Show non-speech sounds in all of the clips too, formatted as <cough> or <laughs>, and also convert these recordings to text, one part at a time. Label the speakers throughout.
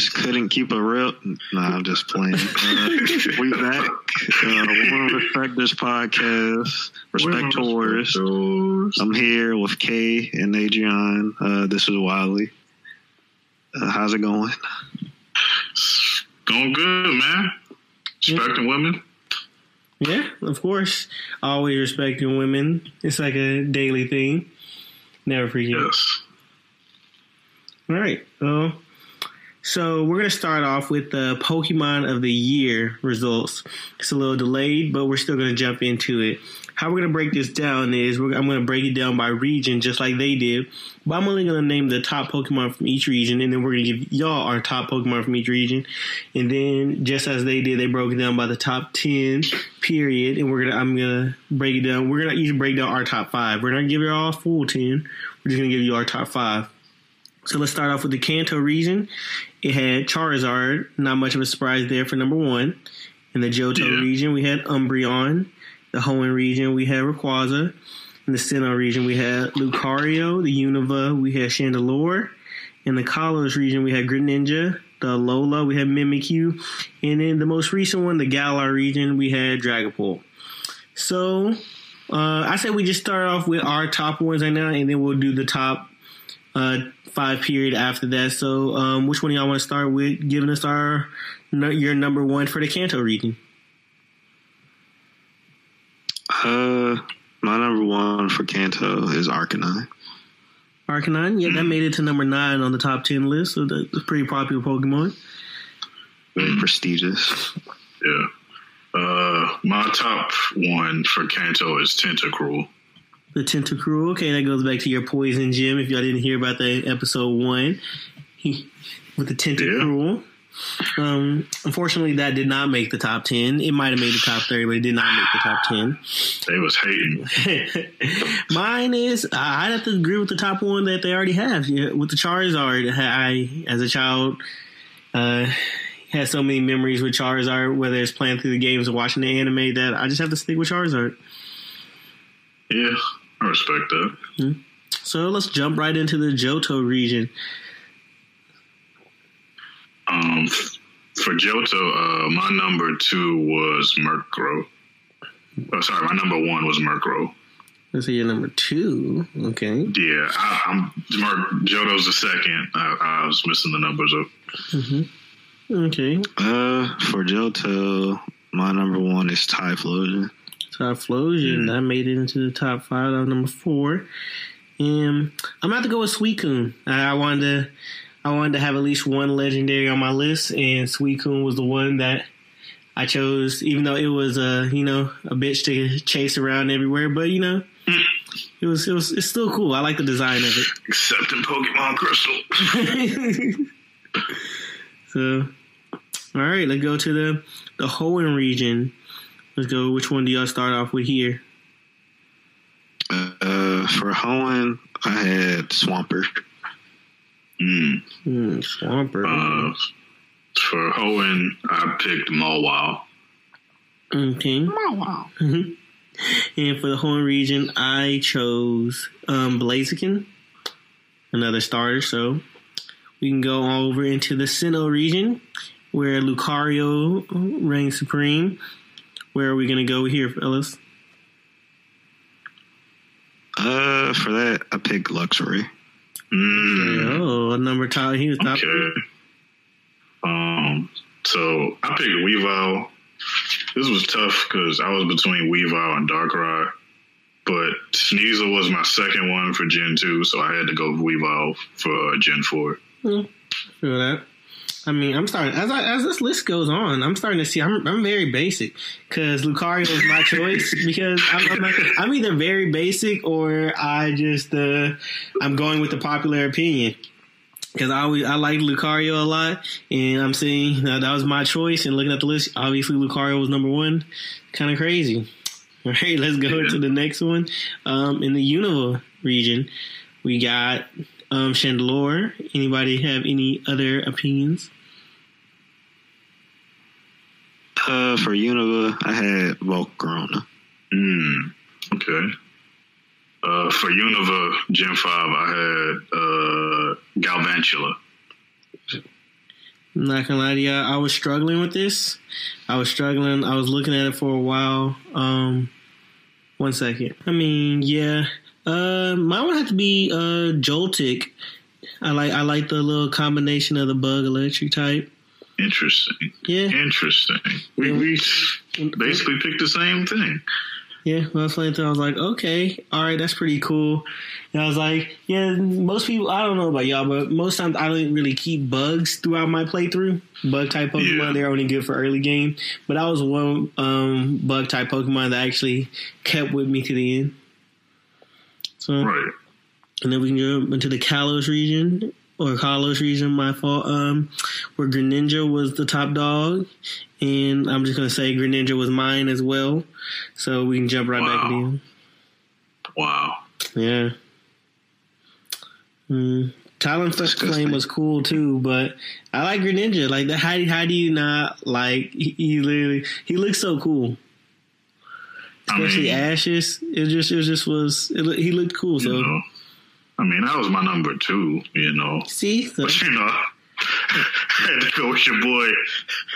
Speaker 1: we're back. The coronavirus couldn't keep a real. Nah, I'm just playing. Uh, we <laughs> back. Uh, Women Respect this podcast. Respect tours. I'm here with Kay and Adrian. Uh, this is Wiley. Uh, how's it going?
Speaker 2: Going good, man. Respecting yeah. women.
Speaker 3: Yeah, of course. Always respecting women. It's like a daily thing. Never forget. Yes. All right. Well, so we're gonna start off with the Pokemon of the Year results. It's a little delayed, but we're still gonna jump into it. How we're gonna break this down is I'm gonna break it down by region, just like they did. But I'm only gonna name the top Pokemon from each region, and then we're gonna give y'all our top Pokemon from each region. And then, just as they did, they broke it down by the top ten. Period. And we're gonna I'm gonna break it down. We're gonna each break down our top five. We're not gonna give you all full ten. We're just gonna give you our top five. So let's start off with the Kanto region. It had Charizard, not much of a surprise there for number one. In the Johto yeah. region, we had Umbreon. The Hoenn region, we had Rayquaza. In the Sinnoh region, we had Lucario. The Unova, we had Chandelure. In the Kalos region, we had Greninja. The Alola, we had Mimikyu. And in the most recent one, the Galar region, we had Dragapult. So uh, I say we just start off with our top ones right now, and then we'll do the top uh, five period after that. So, um, which one y'all want to start with? Giving us our your number one for the Kanto region.
Speaker 1: Uh, my number one for Kanto is Arcanine.
Speaker 3: Arcanine, yeah, that made it to number nine on the top ten list. So that's a pretty popular Pokemon.
Speaker 1: Very prestigious.
Speaker 2: Yeah. Uh, my top one for Kanto is Tentacruel.
Speaker 3: The Tentacruel. Okay, that goes back to your poison gym. If y'all didn't hear about that episode one, <laughs> with the Tentacruel. Yeah. Um, unfortunately, that did not make the top ten. It might have made the top thirty, but it did not make the top ten.
Speaker 2: They was hating. <laughs>
Speaker 3: Mine is I'd have to agree with the top one that they already have. Yeah, with the Charizard, I as a child uh, had so many memories with Charizard, whether it's playing through the games or watching the anime, that I just have to stick with Charizard.
Speaker 2: Yeah, I respect that. Mm-hmm.
Speaker 3: So let's jump right into the Johto region.
Speaker 2: Um, for Johto, uh, my number two was Murkrow. Oh, sorry, my number one was Murkrow.
Speaker 3: Let's see your number two. Okay.
Speaker 2: Yeah, I, am Mark Johto's the second. I, I, was missing the numbers up.
Speaker 3: Mm-hmm. Okay.
Speaker 1: Uh, for Johto, my number one is Typhlosion.
Speaker 3: Mm. I made it into the top five. Was number four. And I'm about to go with Suicune. I, I wanted to I wanted to have at least one legendary on my list, and Suicune was the one that I chose, even though it was a uh, you know a bitch to chase around everywhere. But you know, it was it was it's still cool. I like the design of it.
Speaker 2: Except in Pokemon Crystal. <laughs>
Speaker 3: so, all right, let's go to the the Hoenn region. Let's go. Which one do y'all start off with here?
Speaker 1: Uh, for Hoenn, I had Swampert.
Speaker 2: Mm.
Speaker 3: Mm, Swampert. Uh,
Speaker 2: for Hoenn, I picked Mawile.
Speaker 3: Okay.
Speaker 4: Mawile.
Speaker 3: Mm-hmm. And for the Hoenn region, I chose um, Blaziken, another starter. So we can go over into the Sinnoh region, where Lucario reigns supreme. Where are we going to go here, fellas?
Speaker 1: Uh, for that, I picked Luxray.
Speaker 2: Mm.
Speaker 3: Oh, a number top. He was top. Okay.
Speaker 2: Um. So I picked Weavile. This was tough because I was between Weavile and Darkrai, but Sneasel was my second one for Gen two, so I had to go Weavile for uh, Gen four.
Speaker 3: Mm, feel that. I mean, I'm starting as I, as this list goes on. I'm starting to see. I'm I'm very basic because Lucario is my choice <laughs> because I'm, I'm, not, I'm, either very basic or I just uh, I'm going with the popular opinion because I always I like Lucario a lot, and I'm seeing uh, that was my choice. And looking at the list, obviously Lucario was number one. Kind of crazy. All right, let's go yeah. to the next one. Um, in the Unova region, we got um, Chandelure. Anybody have any other opinions?
Speaker 1: Uh, for Unova, I had Volcarona.
Speaker 2: Mm, okay. Uh, for Unova Gen 5, I had uh, Galvantula.
Speaker 3: I'm not gonna lie to you, I was struggling with this. I was struggling. I was looking at it for a while. Um, one second. I mean, yeah. Uh, mine would have to be uh Joltik. I like I like the little combination of the bug electric type.
Speaker 2: Interesting.
Speaker 3: Yeah.
Speaker 2: Interesting. We, we basically picked the same thing.
Speaker 3: Yeah, when I was playing through, I was like, okay, all right, that's pretty cool. And I was like, yeah, most people, I don't know about y'all, but most times I don't really keep bugs throughout my playthrough. Bug type Pokemon, yeah. they're only good for early game. But I was one um, bug type Pokemon that actually kept with me to the end. So,
Speaker 2: right.
Speaker 3: And then we can go into the Kalos region or Kalos region, my fault, um, where Greninja was the top dog. And I'm just going to say Greninja was mine as well. So we can jump right wow. back in.
Speaker 2: Wow.
Speaker 3: Yeah. Mm. Talonflame Flame was cool too, but I like Greninja. Like the how, how do you not like he, he literally he looks so cool. Especially I mean, Ashes. It just it just was it, he looked cool. So
Speaker 2: know, I mean that was my number two, you know.
Speaker 3: See? So.
Speaker 2: But you know I <laughs> had to go with your boy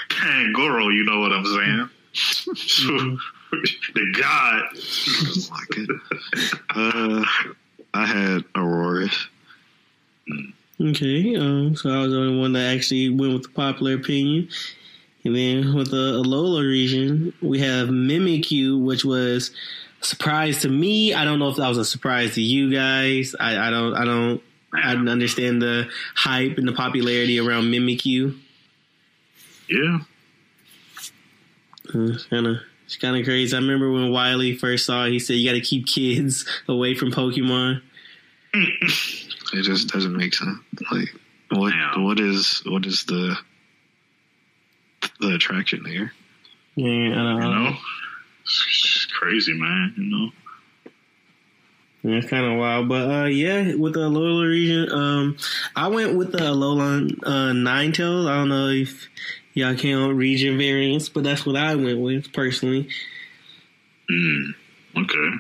Speaker 2: Pangoro, you know what I'm saying? So, mm-hmm. <laughs> the god.
Speaker 1: Oh uh, I had Aurorus.
Speaker 3: Okay, um, so I was the only one that actually went with the popular opinion. And then with the Alola region, we have Mimikyu, which was a surprise to me. I don't know if that was a surprise to you guys. I, I don't, I don't, I didn't understand the hype and the popularity around Mimikyu.
Speaker 2: Yeah, mm,
Speaker 3: it's kind of it's kind of crazy. I remember when Wiley first saw it, he said you got to keep kids <laughs> away from Pokemon.
Speaker 1: It just doesn't make sense. Like what what is what is the the attraction there?
Speaker 3: Yeah, I don't
Speaker 2: you know. It's crazy, man. You know.
Speaker 3: Yeah, it's kind of wild, but uh, yeah, with the Alola region, um, I went with the Alola uh, Ninetales. I don't know if y'all count region variants, but that's what I went with personally.
Speaker 2: Mm, okay.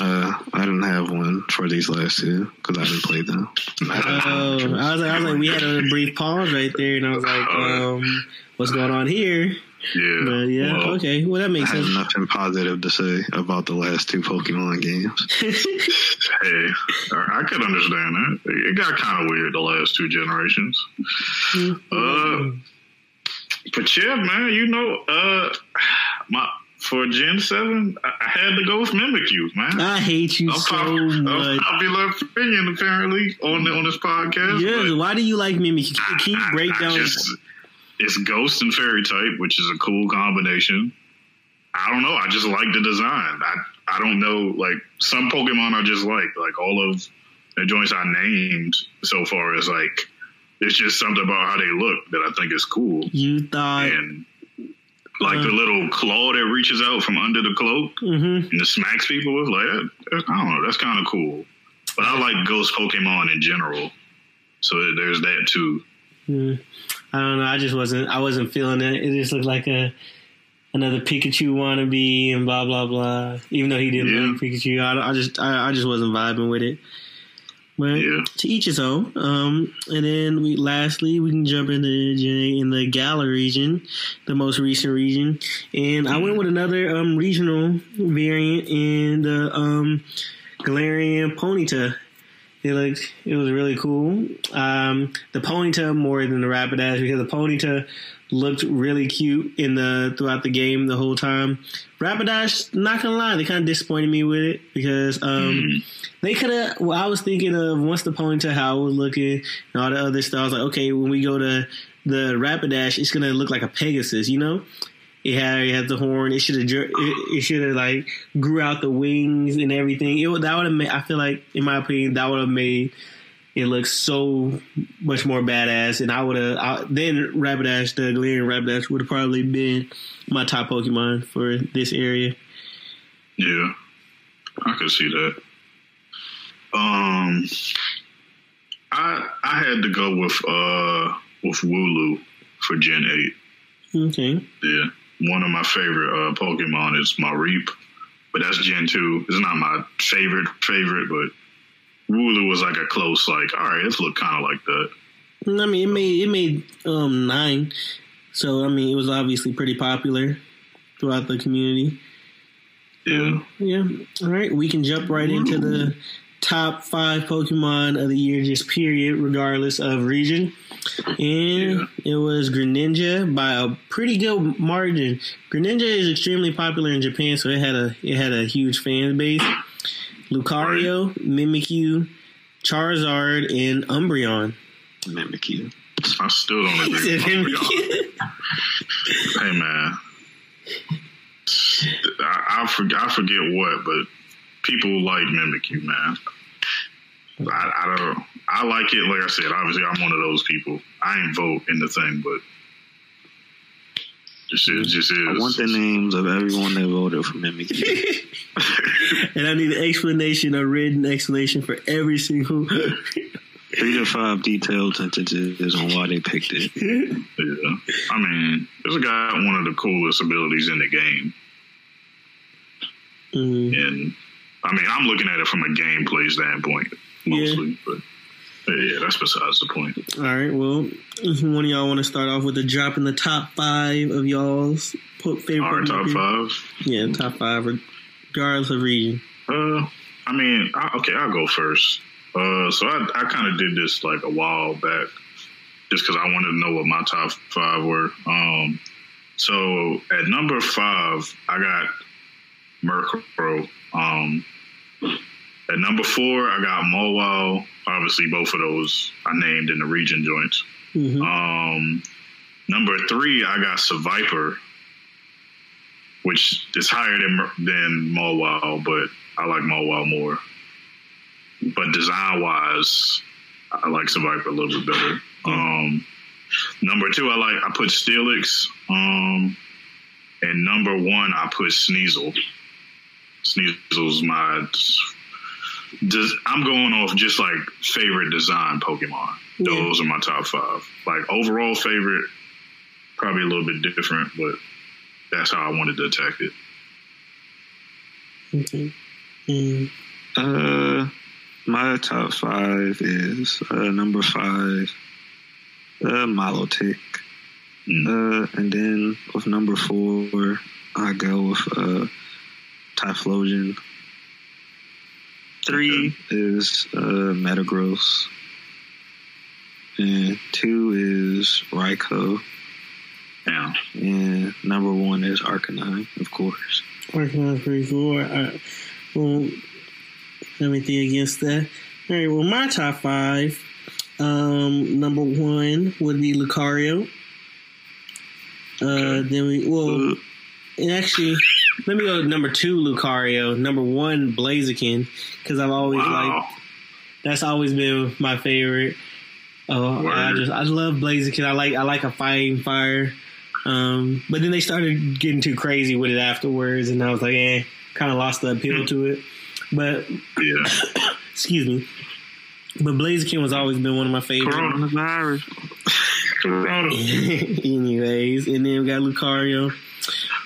Speaker 1: Uh, I didn't have one for these last two because I didn't play them.
Speaker 3: Oh, I was like, I was like, we had a brief pause right there, and I was like, um, what's going on here?
Speaker 2: Yeah.
Speaker 3: But yeah. Well, okay. Well, that makes
Speaker 1: I
Speaker 3: sense.
Speaker 1: nothing positive to say about the last two Pokemon games. <laughs>
Speaker 2: hey, I could understand that. It got kind of weird the last two generations. Mm-hmm. Uh, but yeah, man, you know, uh, my for Gen Seven, I had to go with Mimikyu, man.
Speaker 3: I hate you so much.
Speaker 2: Popular opinion, apparently, on the, on this podcast.
Speaker 3: Yeah, why do you like Mimikyu? Can you break I, I down? Just,
Speaker 2: it's Ghost and Fairy type, which is a cool combination. I don't know. I just like the design. I I don't know. Like some Pokemon I just like. Like all of the joints I named so far is like it's just something about how they look that I think is cool.
Speaker 3: You thought
Speaker 2: and like uh, the little claw that reaches out from under the cloak
Speaker 3: mm-hmm.
Speaker 2: and smacks people with like that, I don't know. That's kind of cool. But I like ghost Pokemon in general, so there's that too.
Speaker 3: Mm. I don't know. I just wasn't. I wasn't feeling it. It just looked like a another Pikachu wannabe and blah blah blah. Even though he didn't yeah. like Pikachu, I, I just I, I, just wasn't vibing with it. But yeah. to each his own. Um, and then we lastly we can jump into in the Galar region, the most recent region, and I went with another um, regional variant in the um, Galarian Ponyta. It looked it was really cool. Um, the Ponyta more than the Rapidash because the Ponyta looked really cute in the throughout the game the whole time. Rapidash, not gonna lie, they kind of disappointed me with it because um, mm. They could have. Well, I was thinking of once the Ponyta how it was looking and all the other stuff. I was like, okay, when we go to the Rapidash, it's gonna look like a Pegasus, you know. It had it had the horn. It should have it, it should have like grew out the wings and everything. It that would have made. I feel like, in my opinion, that would have made it looks so much more badass. And I would have then Rapidash, the Galarian Rapidash, would have probably been my top Pokemon for this area.
Speaker 2: Yeah, I could see that. Um, I I had to go with uh with Wooloo for Gen Eight.
Speaker 3: Okay.
Speaker 2: Yeah, one of my favorite uh, Pokemon is Mareep, but that's Gen Two. It's not my favorite favorite, but Wooloo was like a close, like, all right, this look kind of like that.
Speaker 3: I mean, it made it made um, nine, so I mean, it was obviously pretty popular throughout the community.
Speaker 2: Yeah,
Speaker 3: um, yeah. All right, we can jump right into the top five Pokemon of the year, just period, regardless of region. And yeah. it was Greninja by a pretty good margin. Greninja is extremely popular in Japan, so it had a it had a huge fan base. Lucario, Mimikyu, Charizard, and Umbreon.
Speaker 1: Mimikyu.
Speaker 2: I still don't <laughs> agree. Mimikyu. hey man, I, I, forget, I forget what, but people like Mimikyu, man. I, I don't. I like it. Like I said, obviously, I'm one of those people. I ain't vote in the thing, but just is. Just is.
Speaker 1: I want the names of everyone that voted for Mimikyu. <laughs> <laughs>
Speaker 3: and I need an explanation, a written explanation for every single. <laughs>
Speaker 1: Three to five detailed sentences on why they picked it.
Speaker 2: Yeah. I mean, this guy one of the coolest abilities in the game. Mm. And I mean, I'm looking at it from a gameplay standpoint mostly, yeah. but yeah, that's besides the point.
Speaker 3: All right. Well, one of y'all want to start off with a drop in the top five of y'all's favorite?
Speaker 2: Our top five.
Speaker 3: Yeah, top five, regardless of region.
Speaker 2: Uh, I mean, I, okay, I'll go first. Uh, so I I kind of did this like a while back, just because I wanted to know what my top five were. Um, so at number five, I got Murkrow. Um, at number four, I got Mawile. Obviously, both of those I named in the region joints. Mm-hmm. Um, number three, I got Seviper, which is higher than than Mawile, but I like Mawile more. But design wise, I like Seviper a little bit better. Um, number two, I like I put Steelix. Um, and number one, I put Sneasel. Sneasel's my just, I'm going off just like favorite design Pokemon. Yeah. Those are my top five. Like overall favorite, probably a little bit different, but that's how I wanted to attack it.
Speaker 1: Okay. Mm. Uh, my top five is uh, number five, uh, Milotic. Mm. Uh, and then with number four, I go with uh, Typhlosion. Three is uh, Metagross. And two is Raikou.
Speaker 2: Yeah.
Speaker 1: And number one is Arcanine, of course.
Speaker 3: Arcanine's pretty cool. I won't have anything against that. All right, well, my top five. Um, number one would be Lucario. Uh, okay. Then we, well, and actually, let me go to number two, Lucario. Number one, Blaziken, because I've always wow. like that's always been my favorite. Oh, I just I love Blaziken. I like I like a fighting fire. Um, but then they started getting too crazy with it afterwards, and I was like, eh, kind of lost the appeal to it. But
Speaker 2: yeah, <coughs>
Speaker 3: excuse me. But Blaziken was always been one of my favorites.
Speaker 1: Coronavirus. <laughs>
Speaker 3: Anyways, and then we got Lucario.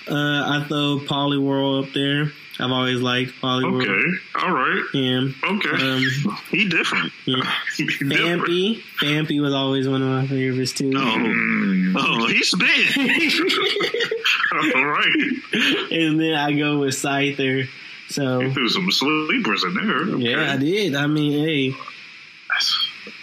Speaker 3: Uh, I throw Poliwhirl up there. I've always liked Poliwhirl.
Speaker 2: Okay, all right.
Speaker 3: Yeah.
Speaker 2: Okay. Um,
Speaker 1: he different.
Speaker 3: Yeah. <laughs> Phanpy. Phanpy was always one of my favorites too.
Speaker 1: Oh, mm. oh he's big. <laughs>
Speaker 2: all right.
Speaker 3: And then I go with Scyther. So
Speaker 2: you threw some sleepers in there. Okay.
Speaker 3: Yeah, I did. I mean, hey.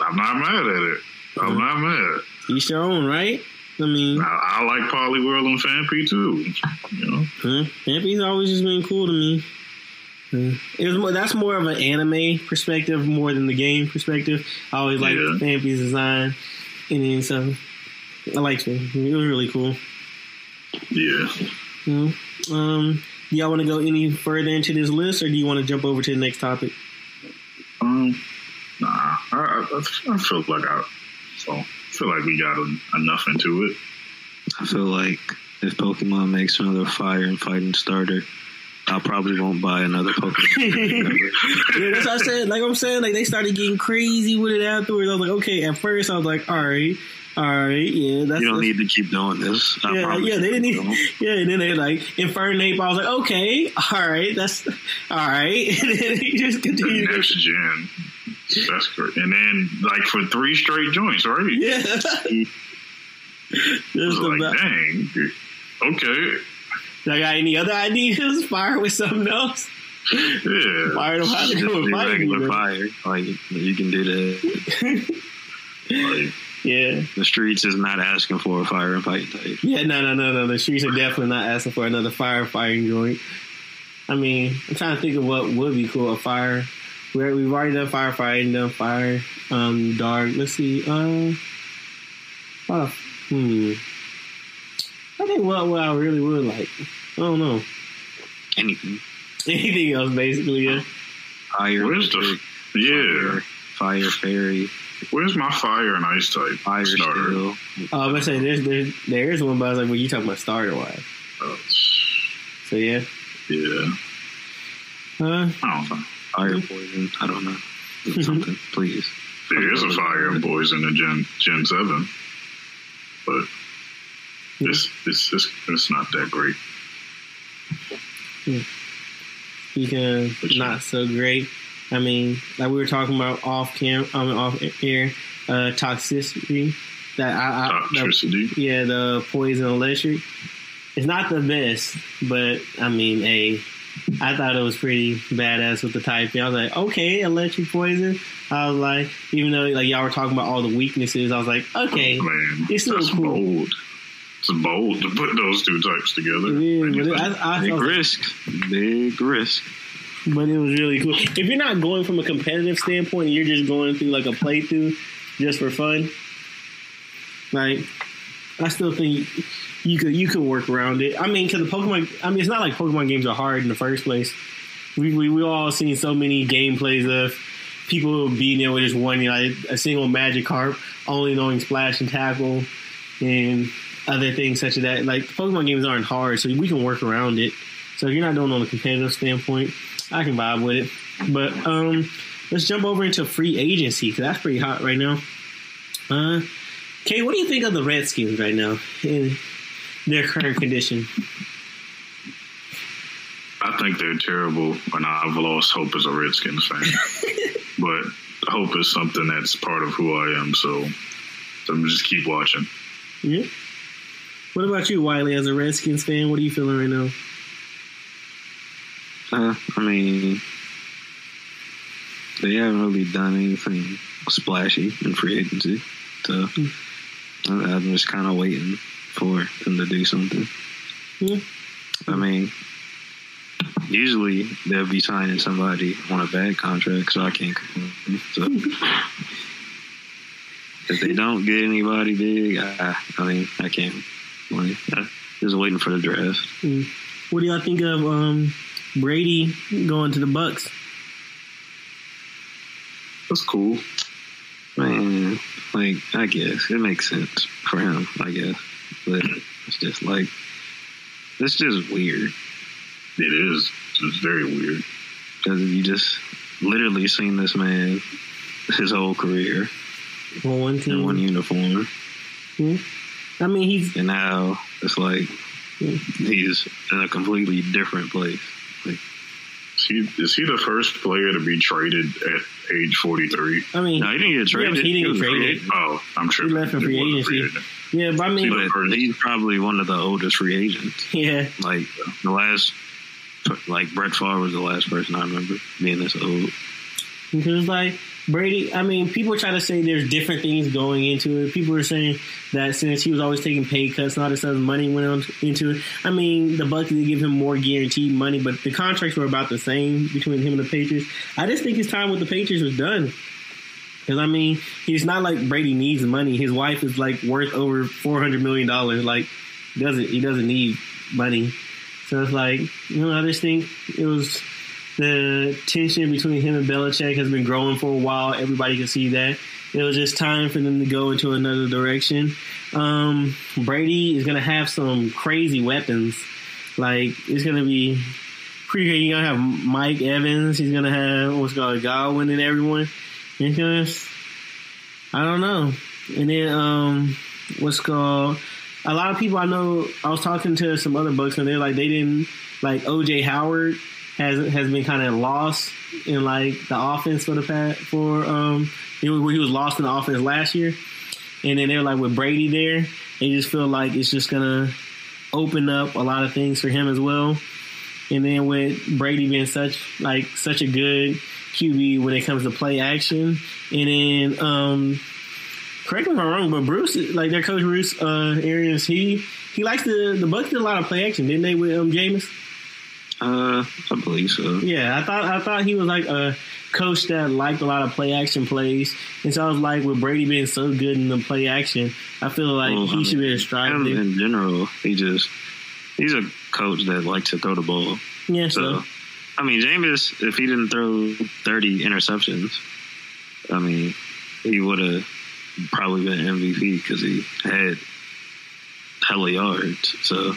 Speaker 2: I'm not mad at it. I'm not mad.
Speaker 3: Each your own, right? I mean,
Speaker 2: I, I like Poliwhirl and Phanpy too. You know,
Speaker 3: huh? Always just been cool to me. It was more, that's more of an anime perspective more than the game perspective. I always liked yeah. Design, and then so I liked it. It was really cool.
Speaker 2: Yeah.
Speaker 3: Mm-hmm. Um, do y'all want to go any further into this list, or do you want to jump over to the next topic?
Speaker 2: Um, nah, I, I, I feel like I so feel like we got enough into it.
Speaker 1: I feel like if Pokemon makes another fire and fighting starter, I probably won't buy another Pokemon. <laughs>
Speaker 3: yeah, that's what I said. Like I'm saying, like they started getting crazy with it afterwards. I was like, okay. At first, I was like, all right. All right, yeah.
Speaker 1: That's,
Speaker 3: you
Speaker 1: don't need to keep doing this.
Speaker 3: I yeah, yeah. They didn't. Need, yeah, and then they like Infernape. I was like, okay, all right, that's all right. <laughs> And then he just continued.
Speaker 2: Next gen. That's great. And then like for three straight joints, right?
Speaker 3: Yeah. <laughs>
Speaker 2: Just like, about- dang. Okay.
Speaker 3: I got any other ideas? <laughs> Fire with something else?
Speaker 2: Yeah.
Speaker 1: Fire them hot with regular fire. Like you can do that.
Speaker 3: like, <laughs> yeah.
Speaker 1: The streets is not asking for a fire and fight type.
Speaker 3: Yeah, no, no, no, no. The streets are definitely not asking for another fire firefighting joint. I mean, I'm trying to think of what would be cool. A fire. We're, we've already done firefighting, done fire, um, dark. Let's see. Uh, what a, hmm. I think what, what I really would like. I don't know.
Speaker 1: Anything. <laughs>
Speaker 3: Anything else, basically, yeah.
Speaker 1: Fire.
Speaker 2: Where's the. Yeah.
Speaker 1: Fire, fire fairy.
Speaker 2: Where's my fire and ice type?
Speaker 1: Fire starter. Still.
Speaker 3: Oh, I was gonna say there's there's there is one, but I was like, well, you talking about starter wise. Oh. So yeah.
Speaker 2: Yeah.
Speaker 3: Uh,
Speaker 2: I don't know.
Speaker 1: Fire poison. I don't know. Something, please.
Speaker 2: There is a fire and poison in Gen Gen Seven, but it's it's it's, it's not that great.
Speaker 3: Yeah. Speaking of not so great, I mean, like we were talking about off cam, I mean, off air, uh, Toxtricity. That I,
Speaker 2: I Toxtricity.
Speaker 3: That, yeah, the poison electric. It's not the best, but I mean, a. I thought it was pretty badass with the typing. I was like, okay, electric poison. I was like, even though like y'all were talking about all the weaknesses, I was like, okay,
Speaker 2: oh, man,
Speaker 3: it's still cool.
Speaker 2: Bold. It's bold to put those two types together.
Speaker 3: Yeah, but it, I, I
Speaker 1: big risk, big risk
Speaker 3: but it was really cool. If you're not going from a competitive standpoint, you're just going through like a playthrough just for fun. Like, I still think you could you could work around it. I mean, because the Pokemon, I mean, it's not like Pokemon games are hard in the first place. We we we all seen so many gameplays of people being there with just one, you know, like a single Magikarp, only knowing Splash and Tackle, and other things such as that. Like Pokemon games aren't hard, so we can work around it. So if you're not doing on a competitive standpoint, I can vibe with it. But um, let's jump over into free agency because that's pretty hot right now. Uh, Kay, what do you think of the Redskins right now their current condition?
Speaker 2: I think they're terrible, and I've lost hope as a Redskins fan. <laughs> but hope is something that's part of who I am, so, so I'm just keep watching.
Speaker 3: Yeah. What about you, Wiley, as a Redskins fan? What are you feeling right now?
Speaker 1: Uh, I mean, they haven't really done anything splashy in free agency, so I'm just kind of waiting for them to do something.
Speaker 3: Yeah.
Speaker 1: I mean, usually they'll be signing somebody on a bad contract, so I can't. So <laughs> if they don't get anybody big, I, I mean, I can't. Like, just waiting for the draft.
Speaker 3: Mm. What do y'all think of um, Brady going to the Bucs.
Speaker 2: That's cool.
Speaker 1: Man, like I guess it makes sense for him. I guess, but it's just like it's just weird.
Speaker 2: It is. It's very weird
Speaker 1: because you just literally seen this man his whole career
Speaker 3: on one team,
Speaker 1: in one uniform.
Speaker 3: Yeah. I mean, he's
Speaker 1: and now it's like yeah. he's in a completely different place. Like,
Speaker 2: is he, is he the first player to be traded at age 43?
Speaker 3: I mean,
Speaker 1: no, he didn't get traded.
Speaker 3: Yeah, he didn't get traded.
Speaker 2: Oh, I'm sure.
Speaker 3: He left for free agency. Yeah, but I mean,
Speaker 1: but he's probably one of the oldest free agents.
Speaker 3: Yeah.
Speaker 1: Like, the last, like, Brett Favre was the last person I remember being this old.
Speaker 3: Because, like, Brady, I mean, people try to say there's different things going into it. People are saying that since he was always taking pay cuts and all this money went on into it. I mean, the Bucs did give him more guaranteed money, but the contracts were about the same between him and the Patriots. I just think his time with the Patriots was done. Because I mean, he's not like Brady needs money. His wife is like worth over four hundred million dollars. Like, doesn't he doesn't need money? So it's like you know, I just think it was the tension between him and Belichick has been growing for a while. Everybody can see that. It was just time for them to go into another direction. Um, Brady is going to have some crazy weapons. Like, it's going to be pretty You're going to have Mike Evans. He's going to have, what's called, Godwin and everyone. Because, I don't know. And then, um, what's called, a lot of people I know, I was talking to some other books and they're like, they didn't, like OJ Howard has has been kind of lost in like the offense for the past for um he was, he was lost in the offense last year, and then they're like with Brady there, they just feel like it's just gonna open up a lot of things for him as well. And then with Brady being such like such a good QB when it comes to play action, and then um correct me if I'm wrong, but Bruce, like their coach Bruce uh, Arians, he he likes the the Bucs did a lot of play action, didn't they, with um, Jameis?
Speaker 1: Uh, I believe so.
Speaker 3: Yeah, I thought I thought he was like a coach that liked a lot of play action plays, and so I was like, with Brady being so good in the play action, I feel like well, he I mean, should be a striker.
Speaker 1: In general, he just he's a coach that likes to throw the ball.
Speaker 3: Yeah, so. so.
Speaker 1: I mean, Jameis, if he didn't throw 30 interceptions, I mean, he would have probably been MVP because he had hella yards. So,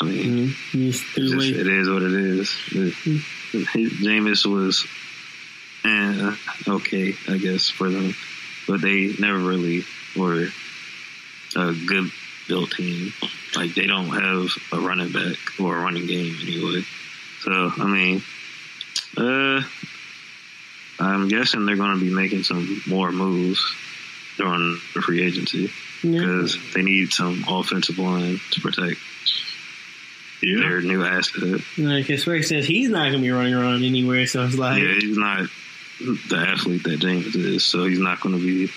Speaker 1: I mean, mm-hmm. just, it is what it is. Mm-hmm. Jameis was eh, okay, I guess, for them, but they never really were a good built team. Like they don't have a running back or a running game anyway. So I mean, uh, I'm guessing they're going to be making some more moves during the free agency because yeah. they need some offensive line to protect yeah. their new asset.
Speaker 3: Like Swear says he's not going to be running around anywhere, so it's like
Speaker 1: yeah, he's not the athlete that Jameis is, so he's not going to be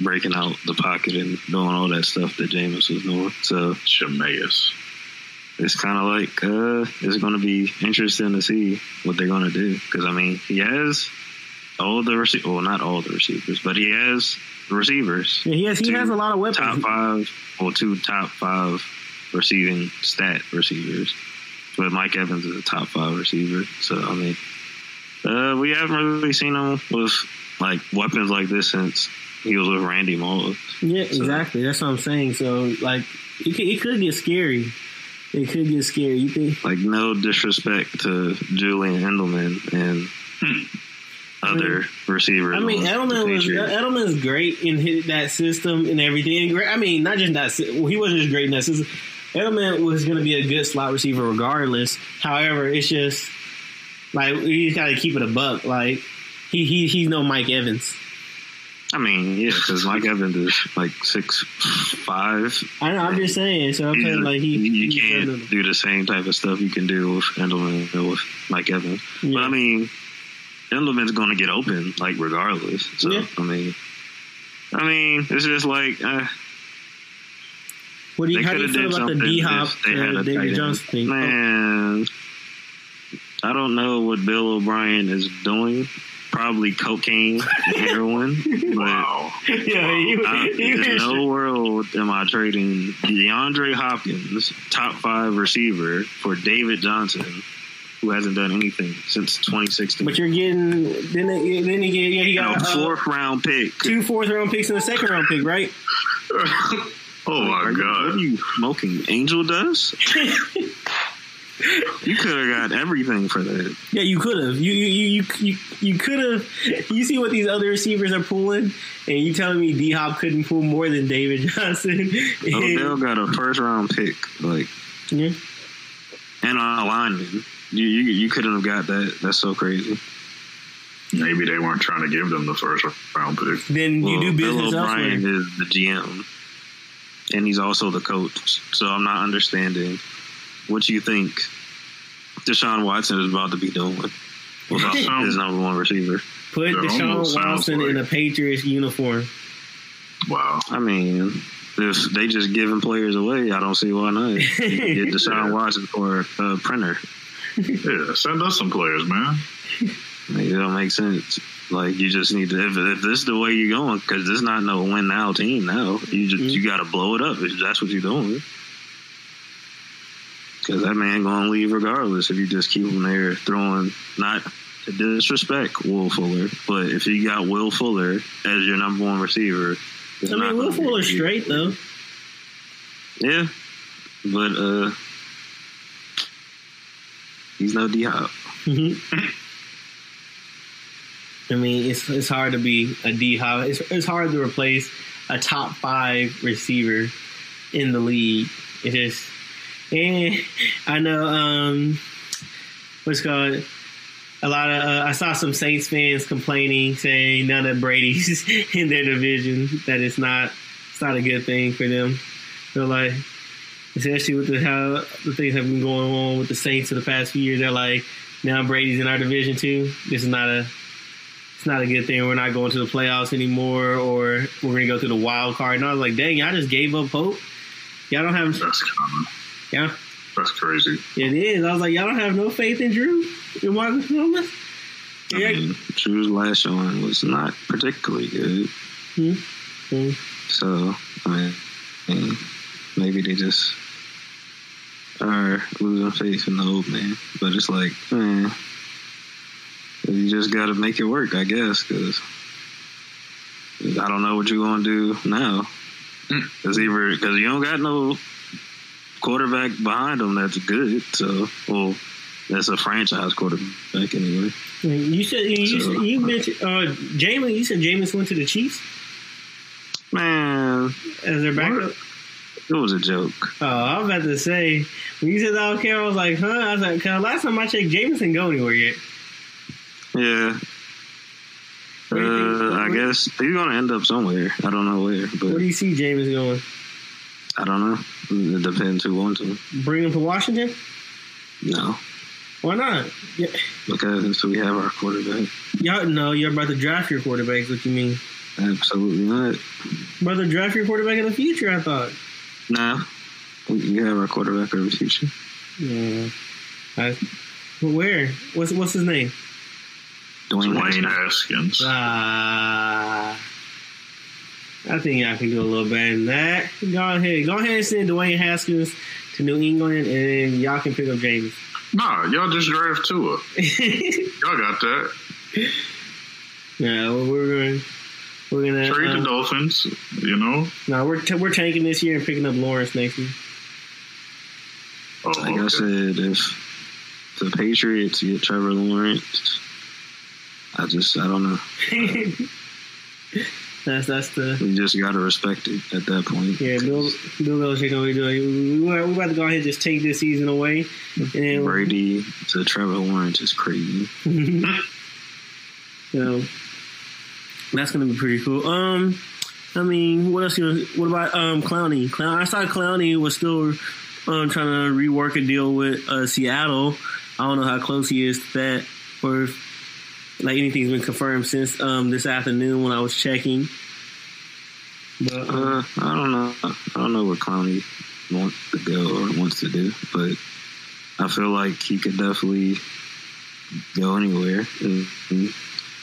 Speaker 1: breaking out the pocket and doing all that stuff that Jameis was doing. So
Speaker 2: Jameis.
Speaker 1: It's kind of like uh, it's going to be interesting to see what they're going to do because I mean he has all the receivers, well not all the receivers, but he has receivers.
Speaker 3: Yeah, he has he has a lot of weapons.
Speaker 1: Top five or two top five receiving stat receivers. But Mike Evans is a top five receiver. So I mean uh, we haven't really seen him with like weapons like this since he was with Randy Moss.
Speaker 3: Yeah, so. exactly. That's what I'm saying. So like it could, it could get scary. It could get scary. You think?
Speaker 1: Like no disrespect to Julian Edelman and other mean, receivers.
Speaker 3: I mean, Edelman was Edelman's great in that system and everything. I mean, not just that. Well, he wasn't just great in that system. Edelman was going to be a good slot receiver regardless. However, it's just like you got to keep it a buck. Like he he he's no Mike Evans.
Speaker 1: I mean, yeah, because Mike Evans is like six five.
Speaker 3: I know. I'm just saying. So I'm saying like he
Speaker 1: you can't do the same type of stuff you can do with Edelman with Mike Evans. Yeah. But I mean, Edelman's going to get open, like regardless. So yeah. I mean, I mean, it's just like. Uh,
Speaker 3: what do you, how do you feel about the D Hop uh, David Johnson thing?
Speaker 1: Man, I don't know what Bill O'Brien is doing. Probably cocaine heroin. <laughs> wow. Yeah, he, I, in no world am I trading DeAndre Hopkins, top five receiver, for David Johnson, who hasn't done anything since 2016.
Speaker 3: But you're getting then then he yeah he got
Speaker 1: a uh, fourth uh, round pick,
Speaker 3: two fourth round picks and a second round pick, right? <laughs>
Speaker 2: oh my
Speaker 1: are
Speaker 2: god!
Speaker 1: You, what are you smoking? Angel dust? <laughs> you could have got everything for that.
Speaker 3: Yeah, you could have. You you you you, you could have. You see what these other receivers are pulling, and you telling me D Hop couldn't pull more than David Johnson?
Speaker 1: Odell got a <laughs> first round pick, like
Speaker 3: yeah,
Speaker 1: and a lineman. You, you you couldn't have got that. That's so crazy.
Speaker 2: Maybe they weren't trying to give them the first round pick.
Speaker 3: Then you well, do business
Speaker 1: Bill O'Brien is the GM, and he's also the coach. So I'm not understanding what you think Deshaun Watson is about to be doing without <laughs> his number one receiver.
Speaker 3: Put Deshaun Watson like, in a Patriots uniform.
Speaker 2: Wow.
Speaker 1: I mean, if they just giving players away, I don't see why not. get <laughs> Deshaun Watson for a printer. <laughs>
Speaker 2: Yeah, send us some players, man.
Speaker 1: it don't make sense. Like you just need to if, if this is the way you're going, because this not no win now team now. You just mm-hmm. you got to blow it up. If that's what you're doing. Because that man gonna leave regardless if you just keep him there throwing. Not to disrespect Will Fuller, but if you got Will Fuller as your number one receiver,
Speaker 3: I mean Will Fuller's straight though.
Speaker 1: Yeah, but uh, he's no D Hop.
Speaker 3: Mm-hmm. I mean, it's it's hard to be a D Hop. It's it's hard to replace a top five receiver in the league. It is. And I know um, what's called a lot of uh, I saw some Saints fans complaining, saying none of Brady's <laughs> in their division. That it's not it's not a good thing for them. They're like, especially with the how the things have been going on with the Saints for the past few years. They're like, now Brady's in our division too. This is not a it's not a good thing. We're not going to the playoffs anymore, or we're gonna go to the wild card. And I was like, dang, y'all just gave up hope. Y'all don't have.
Speaker 2: That's common.
Speaker 3: Yeah.
Speaker 2: That's crazy.
Speaker 3: It is. I was like, y'all don't have no faith in Drew in Marcus Thomas.
Speaker 1: Yeah. I mean, Drew's last showing was not particularly good.
Speaker 3: Mm-hmm.
Speaker 1: So, I mean, maybe they just are losing faith in the old man. But it's like, man, you just got to make it work, I guess, because I don't know what you're going to do now. Because either because you don't got no quarterback behind him that's good. So, well, that's a franchise quarterback anyway.
Speaker 3: You said you, so, you mentioned uh, Jameis. You said Jameis went to the Chiefs.
Speaker 1: Man,
Speaker 3: as their backup.
Speaker 1: It was a joke.
Speaker 3: Oh, I was about to say when you said that, care, I was like, huh? I was like, cause last time I checked, Jameis didn't go anywhere yet.
Speaker 1: Yeah. Uh, I guess he's gonna end up somewhere. I don't know where. But
Speaker 3: where do you see Jameis going?
Speaker 1: I don't know. It depends who wants him.
Speaker 3: Bring him to Washington?
Speaker 1: No.
Speaker 3: Why not?
Speaker 1: Yeah. Because we have our quarterback.
Speaker 3: Y'all no, you're about to draft your quarterback. What you mean?
Speaker 1: Absolutely not.
Speaker 3: About to draft your quarterback in the future. I thought.
Speaker 1: Nah, we have our quarterback in the future.
Speaker 3: Yeah. I, where? What's what's his name?
Speaker 2: Dwayne, Dwayne Haskins.
Speaker 3: Ah. I think I can do a little better than that. Go ahead. Go ahead and send Dwayne Haskins to New England, and y'all can pick up Jameis.
Speaker 2: Nah, y'all just draft Tua. <laughs> y'all got that.
Speaker 3: Yeah, well, we're going. We're gonna
Speaker 2: trade uh, the Dolphins. You know.
Speaker 3: No, we're t- we're tanking this year and picking up Lawrence next year.
Speaker 1: Oh, like okay. I said, if the Patriots get Trevor Lawrence, I just I don't know. <laughs>
Speaker 3: that's that's the.
Speaker 1: You just gotta respect it at that point.
Speaker 3: Yeah, Bill Bill Belichick gonna be doing. We're, we're about to go ahead and just take this season away.
Speaker 1: And Brady to Trevor Lawrence is crazy. <laughs>
Speaker 3: so that's gonna be pretty cool. Um, I mean, what else? You, what about um Clowney? Clown. I saw Clowney was still um trying to rework a deal with uh, Seattle. I don't know how close he is to that, or if like anything's been confirmed since um, this afternoon when I was checking.
Speaker 1: But uh, I don't know. I don't know what Clowney wants to go or wants to do, but I feel like he could definitely go anywhere. And,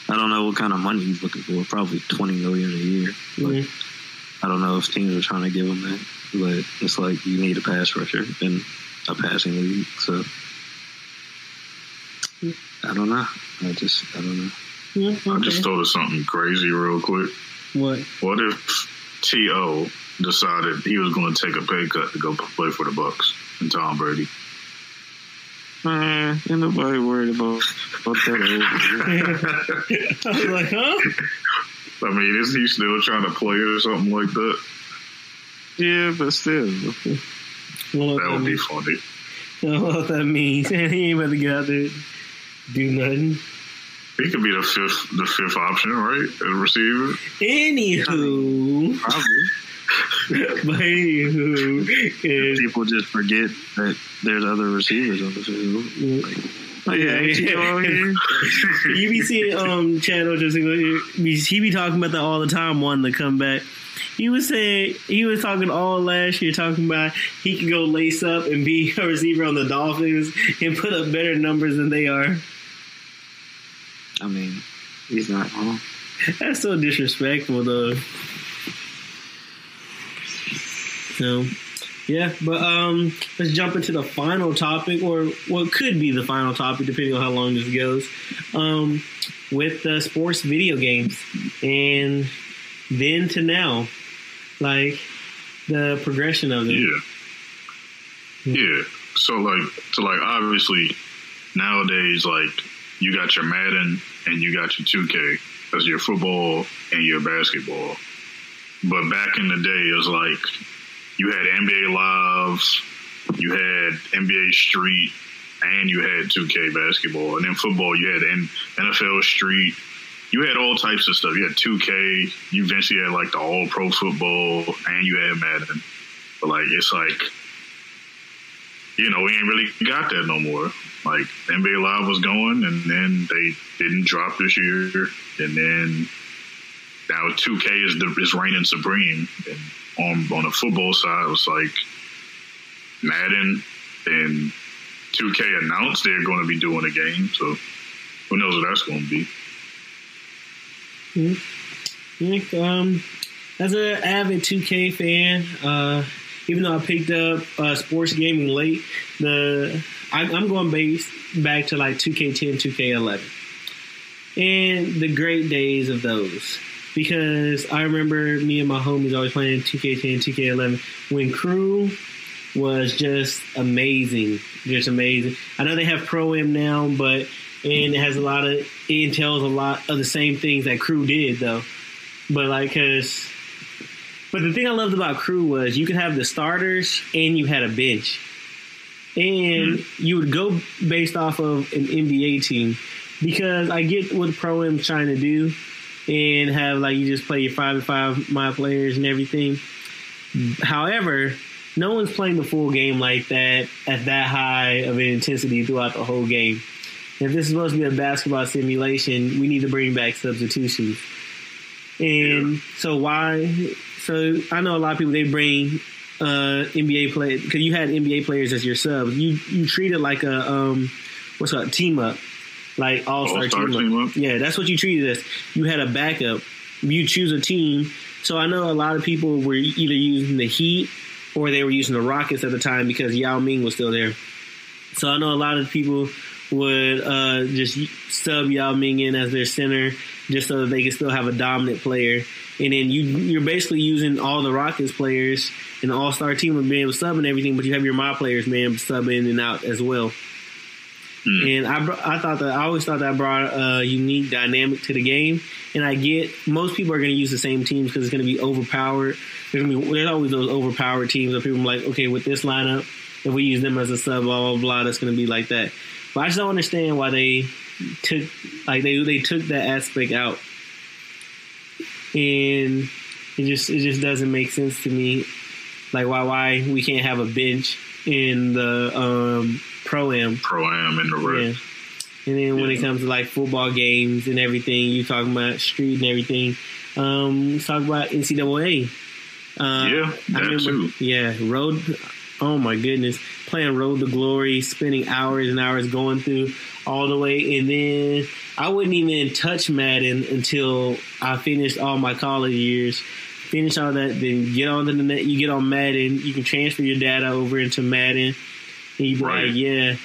Speaker 1: I don't know what kind of money he's looking for. Probably twenty million a year. Mm-hmm. I don't know if teams are trying to give him that. But it's like you need a pass rusher in a passing league. So I don't know. I just I don't know.
Speaker 3: Yeah, okay. I
Speaker 2: just thought of something crazy real quick.
Speaker 3: What?
Speaker 2: What if T.O. decided he was going to take a pay cut to go play for the Bucs and Tom Brady?
Speaker 1: Man, ain't nobody worried about, about
Speaker 3: that. <laughs> <laughs> I was like, huh?
Speaker 2: I mean, is he still trying to play or something like that?
Speaker 1: Yeah, but still.
Speaker 2: Well, that would be funny.
Speaker 3: I don't know what that means. <laughs> he ain't about to get out there do nothing.
Speaker 2: He could be the fifth, the fifth option, right? A receiver.
Speaker 3: Anywho,
Speaker 1: probably.
Speaker 3: but anywho,
Speaker 1: people just forget that there's other receivers on the field. Like,
Speaker 3: Oh, yeah, yeah. <laughs> you be seeing um Channel just he be talking about that all the time, wanting to come back. He was saying he was talking all last year, talking about he could go lace up and be <laughs> a receiver on the Dolphins and put up better numbers than they are.
Speaker 1: I mean, he's not wrong.
Speaker 3: That's so disrespectful, though. So, yeah, but um, let's jump into the final topic, or what could be the final topic, depending on how long this goes. Um, with the sports video games, and then to now, like the progression of it.
Speaker 2: Yeah. Yeah. So like, so like, obviously, nowadays, like, you got your Madden and you got your 2K. That's your football and your basketball. But back in the day, it was like you had NBA Lives, you had NBA Street, and you had 2K basketball, and then football you had NFL Street. You had all types of stuff. You had 2K. You eventually had like the All Pro football, and you had Madden. But like it's like, you know, we ain't really got that no more. Like NBA Live was going, and then they didn't drop this year, and then now 2K is the is reigning supreme. And on on the football side, it was like Madden and 2K announced they're going to be doing a game. So who knows what that's going to be.
Speaker 3: Mm-hmm. Um, as an avid 2K fan, uh, even though I picked up uh, sports gaming late, the I, am going back to like 2K10, 2K11, and the great days of those. Because I remember me and my homies always playing 2K10, 2K11 when Crew was just amazing, just amazing. I know they have Pro-Am now, but and it has a lot of it entails a lot of the same things that Crew did though. But like, cause, but the thing I loved about Crew was you could have the starters and you had a bench, and mm-hmm. you would go based off of an NBA team because I get what Pro-Am trying to do and have like you just play your five and five my players and everything. However, no one's playing the full game like that at that high of an intensity throughout the whole game. If this is supposed to be a basketball simulation, we need to bring back substitutions. And yeah. so why? So I know a lot of people they bring uh, NBA play because you had NBA players as your subs. You you treat it like a um, what's up team up, like all star team, team, up. Yeah, that's what you treated as. You had a backup. You choose a team. So I know a lot of people were either using the Heat or they were using the Rockets at the time because Yao Ming was still there. So I know a lot of people would uh, just sub Yao Ming in as their center just so that they can still have a dominant player. And then you you're basically using all the Rockets players and the All Star team would be able to sub and everything, but you have your my players man sub in and out as well. Mm. And I I thought that I always thought that brought a unique dynamic to the game. And I get most people are going to use the same teams because it's going to be overpowered. There's, be, there's always those overpowered teams where people are like, okay, with this lineup, if we use them as a sub, blah blah blah, that's going to be like that. But I just don't understand why they took like they they took that aspect out, and it just it just doesn't make sense to me. Like why why we can't have a bench in the um, pro am
Speaker 2: pro am in the rec. Yeah.
Speaker 3: And then when yeah. it comes to like football games and everything, you talking about street and everything. Um, let's talk about NCAA.
Speaker 2: Uh, yeah, that remember, too.
Speaker 3: Yeah, road. Oh my goodness, playing Road to Glory, spending hours and hours going through all the way, and then I wouldn't even touch Madden until I finished all my college years. Finish all that, then get on the net. You get on Madden. You can transfer your data over into Madden, and you right. like, yeah.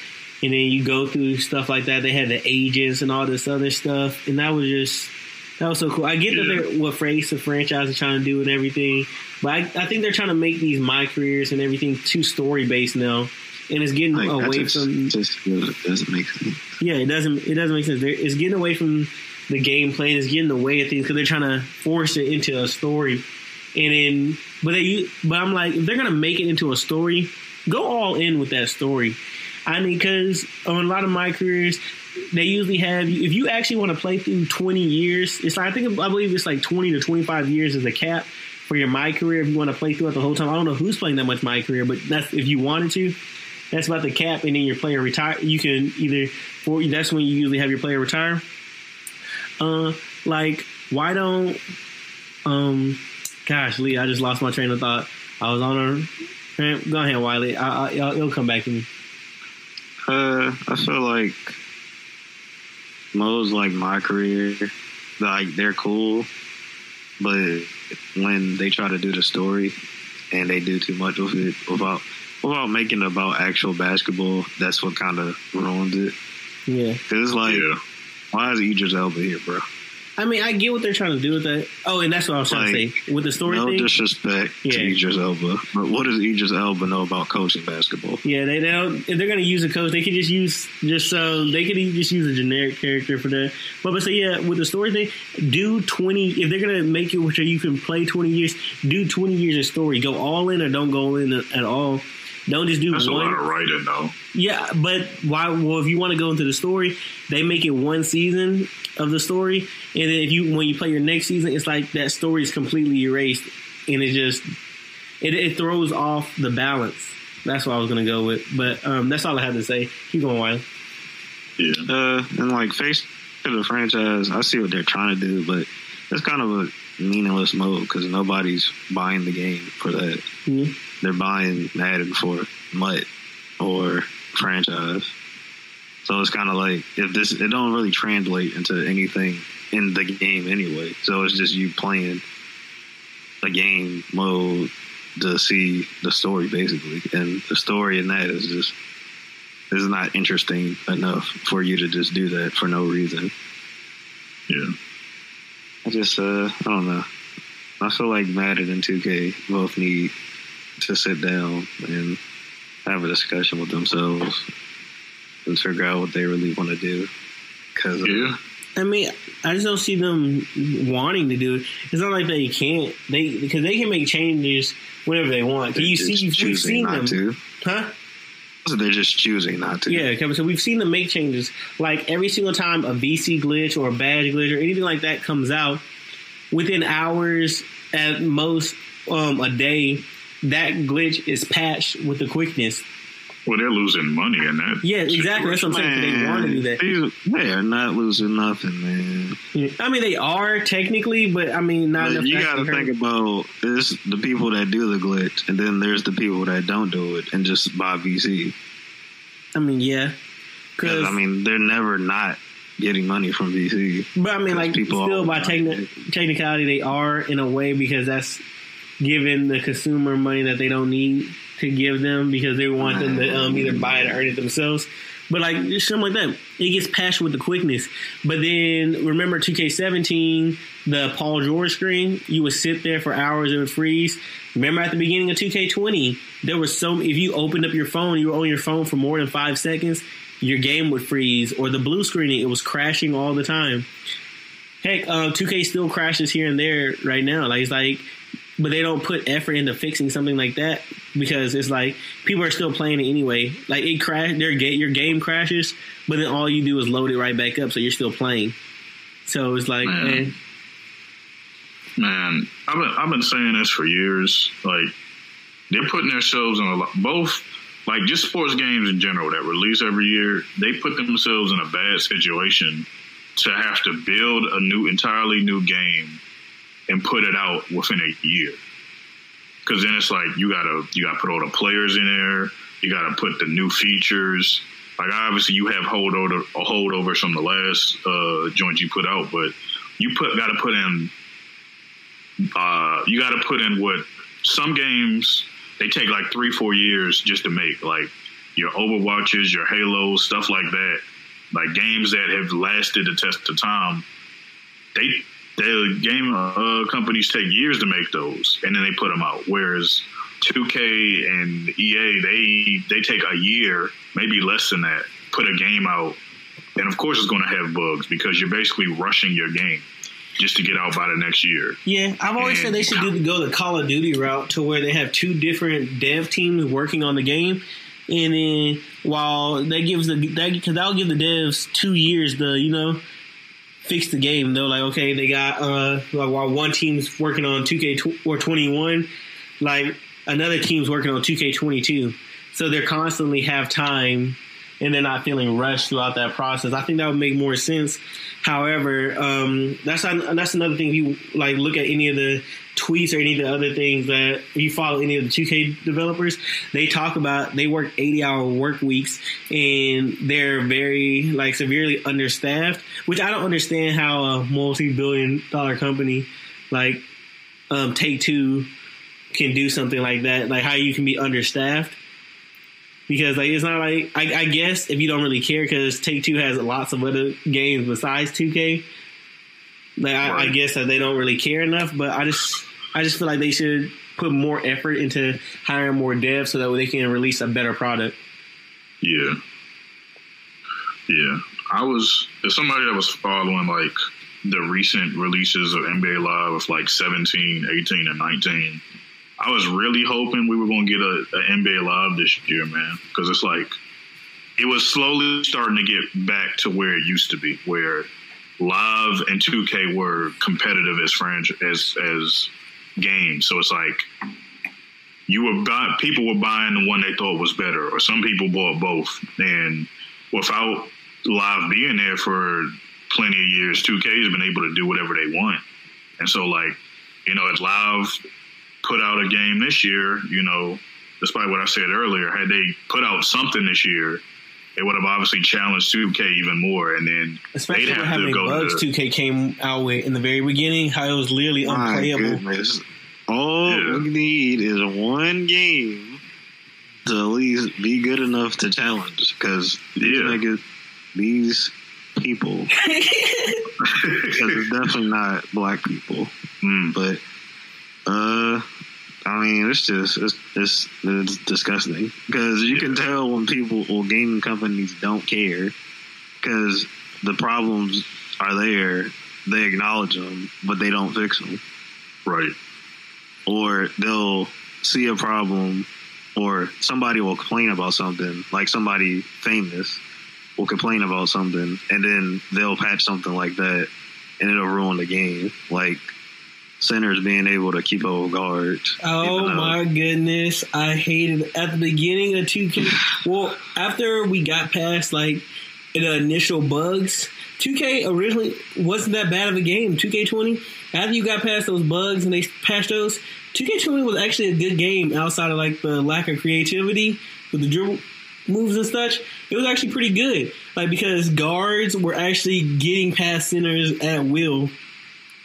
Speaker 3: And then you go through stuff like that. They had the agents and all this other stuff, and that was just that was so cool. I get yeah. that they're what phrase the franchise is trying to do and everything, but I, I, think they're trying to make these my careers and everything too story based now, and it's getting like, away just, from.
Speaker 1: Just doesn't make sense.
Speaker 3: Yeah, it doesn't. It doesn't make sense. It's getting away from the gameplay and it's getting away of things because they're trying to force it into a story, and then but they but I'm like if they're gonna make it into a story, go all in with that story. I mean, because on a lot of my careers, they usually have if you actually want to play through 20 years it's like i think i believe it's like 20 to 25 years is the cap for your my career if you want to play throughout the whole time. I don't know who's playing that much my career but that's if you wanted to that's about the cap and then your player retire you can either for that's when you usually have your player retire. Uh like why don't um gosh lee i just lost my train of thought. I was on a go ahead wiley. I, I, it'll come back to me.
Speaker 1: Uh i feel like most like my career, like they're cool, but when they try to do the story and they do too much of it without without making it about actual basketball, that's what kind of ruins it.
Speaker 3: Yeah,
Speaker 1: because it's like, yeah. why is Idris Elba here, bro?
Speaker 3: I mean, I get what they're trying to do with that. Oh, and that's what I was trying like, to say with the story.
Speaker 1: No
Speaker 3: thing,
Speaker 1: disrespect yeah. to Idris Elba, but what does Idris Elba know about coaching basketball?
Speaker 3: Yeah, they, they don't. If they're going to use a coach, they could just use just so they could just use a generic character for that. But but say yeah, with the story thing, do twenty. If they're going to make it where you can play twenty years, do twenty years of story. Go all in or don't go in at all. Don't just do
Speaker 2: That's
Speaker 3: one.
Speaker 2: a lot of writing, though.
Speaker 3: Yeah, but why? Well, if you want to go into the story, they make it one season of the story, and then if you when you play your next season, it's like that story is completely erased, and it just it, it throws off the balance. That's what I was gonna go with, but um, that's all I had to say. Keep going, Wiley.
Speaker 2: Yeah.
Speaker 1: Uh, and like face to the franchise, I see what they're trying to do, but it's kind of a meaningless mode because nobody's buying the game for that.
Speaker 3: Mhm.
Speaker 1: They're buying Madden for MUT or franchise. So it's kind of like if this, it don't really translate into anything in the game anyway. So it's just you playing a game mode to see the story basically, and the story in that is just is not interesting enough for you to just do that for no reason.
Speaker 2: Yeah.
Speaker 1: I just, uh, I don't know. I feel like Madden and 2K both need to sit down and have a discussion with themselves and figure out what they really want to do. Because
Speaker 2: Yeah.
Speaker 3: I mean, I just don't see them wanting to do it. It's not like they can't. They because they can make changes whenever they want.
Speaker 1: they're
Speaker 3: You see,
Speaker 1: just
Speaker 3: we've seen them,
Speaker 1: to.
Speaker 3: huh?
Speaker 1: So they're just choosing not to.
Speaker 3: Yeah, Kevin. So we've seen them make changes. Like every single time a VC glitch or a badge glitch or anything like that comes out, within hours at most, um, a day, that glitch is patched with the quickness.
Speaker 2: Well, they're losing money in that.
Speaker 3: Yeah, exactly. That's what I'm saying. They want to do that.
Speaker 1: They, they are not losing nothing, man.
Speaker 3: I mean, they are technically, but I mean, not
Speaker 1: you got to think
Speaker 3: hurt.
Speaker 1: about this: the people that do the glitch, and then there's the people that don't do it and just buy VC.
Speaker 3: I mean, yeah.
Speaker 1: Because
Speaker 3: Because
Speaker 1: I mean, they're never not getting money from VC.
Speaker 3: But I mean, like,
Speaker 1: people
Speaker 3: still by techni- technicality, they are in a way because that's giving the consumer money that they don't need to give them because they want them to um, either buy it or earn it themselves. But like something like that, it gets patched with the quickness. But then remember 2K17, the Paul George screen, you would sit there for hours, and it would freeze. Remember at the beginning of 2K20, there was so if you opened up your phone, you were on your phone for more than five seconds, your game would freeze. Or the blue screening, it was crashing all the time. Heck, uh, 2K still crashes here and there right now. Like it's like, but they don't put effort into fixing something like that because it's like people are still playing it anyway. Like it crash, their ga- your game crashes, but then all you do is load it right back up, so you're still playing. So it's like,
Speaker 2: Man.
Speaker 3: man,
Speaker 2: Man, I've been I've been saying this for years. Like they're putting themselves in a lot. Both like just sports games in general that release every year. They put themselves in a bad situation to have to build a new, entirely new game and put it out within a year. Because then it's like you gotta you gotta put all the players in there. You gotta put the new features. Like obviously you have holdover holdovers from the last uh, joint you put out, but you put got to put in uh, you got to put in what some games they take like three four years just to make like your overwatches your halos stuff like that like games that have lasted the test of time they the game uh, companies take years to make those and then they put them out whereas 2k and ea they they take a year maybe less than that put a game out and of course it's going to have bugs because you're basically rushing your game just to get out by the next year
Speaker 3: yeah. I've always said they should do go the Call of Duty route to where they have two different dev teams working on the game. And then while that gives the that because that'll give the devs two years to you know fix the game. They're like, okay, they got uh like while one team's working on 2K tw- or 21, like another team's working on 2K22. So they're constantly have time and they're not feeling rushed throughout that process. I think that would make more sense. However, um, that's that's another thing. If you like look at any of the tweets or any of the other things that you follow any of the 2K developers, they talk about they work 80 hour work weeks and they're very like severely understaffed, which I don't understand how a multi billion dollar company like um, Take Two can do something like that. Like how you can be understaffed because like it's not like I, I guess if you don't really care because Take Two has lots of other games besides 2K. Like I, I guess that they don't really care enough, but I just I just feel like they should put more effort into hiring more devs so that they can release a better product.
Speaker 2: Yeah. Yeah. I was as somebody that was following like the recent releases of NBA Live of like 17, 18, and 19. I was really hoping we were going to get a, a NBA Live this year, man, because it's like it was slowly starting to get back to where it used to be, where Live and 2K were competitive as franchise as as games. So it's like you were buy, people were buying the one they thought was better, or some people bought both. And without Live being there for plenty of years, 2K has been able to do whatever they want. And so, like, you know, if Live put out a game this year, you know, despite what I said earlier, had they put out something this year, it would have obviously challenged 2K even more, and then
Speaker 3: especially they'd have how many bugs to, 2K came out with in the very beginning, how it was literally unplayable.
Speaker 1: Goodness. All yeah. we need is one game to at least be good enough to challenge, because yeah. these people, <laughs> because it's definitely not black people, mm. but uh I mean, it's just it's it's, it's disgusting because you yeah. can tell when people or gaming companies don't care because the problems are there. They acknowledge them, but they don't fix them.
Speaker 2: Right.
Speaker 1: Or they'll see a problem, or somebody will complain about something, like somebody famous will complain about something, and then they'll patch something like that, and it'll ruin the game. Like centers being able to keep over guards.
Speaker 3: Oh my goodness. I hated at the beginning of 2K. well, after we got past like the initial bugs, 2K originally wasn't that bad of a game. 2K20, after you got past those bugs and they patched those, 2K20 was actually a good game outside of like the lack of creativity with the dribble moves and such. It was actually pretty good. Like because guards were actually getting past centers at will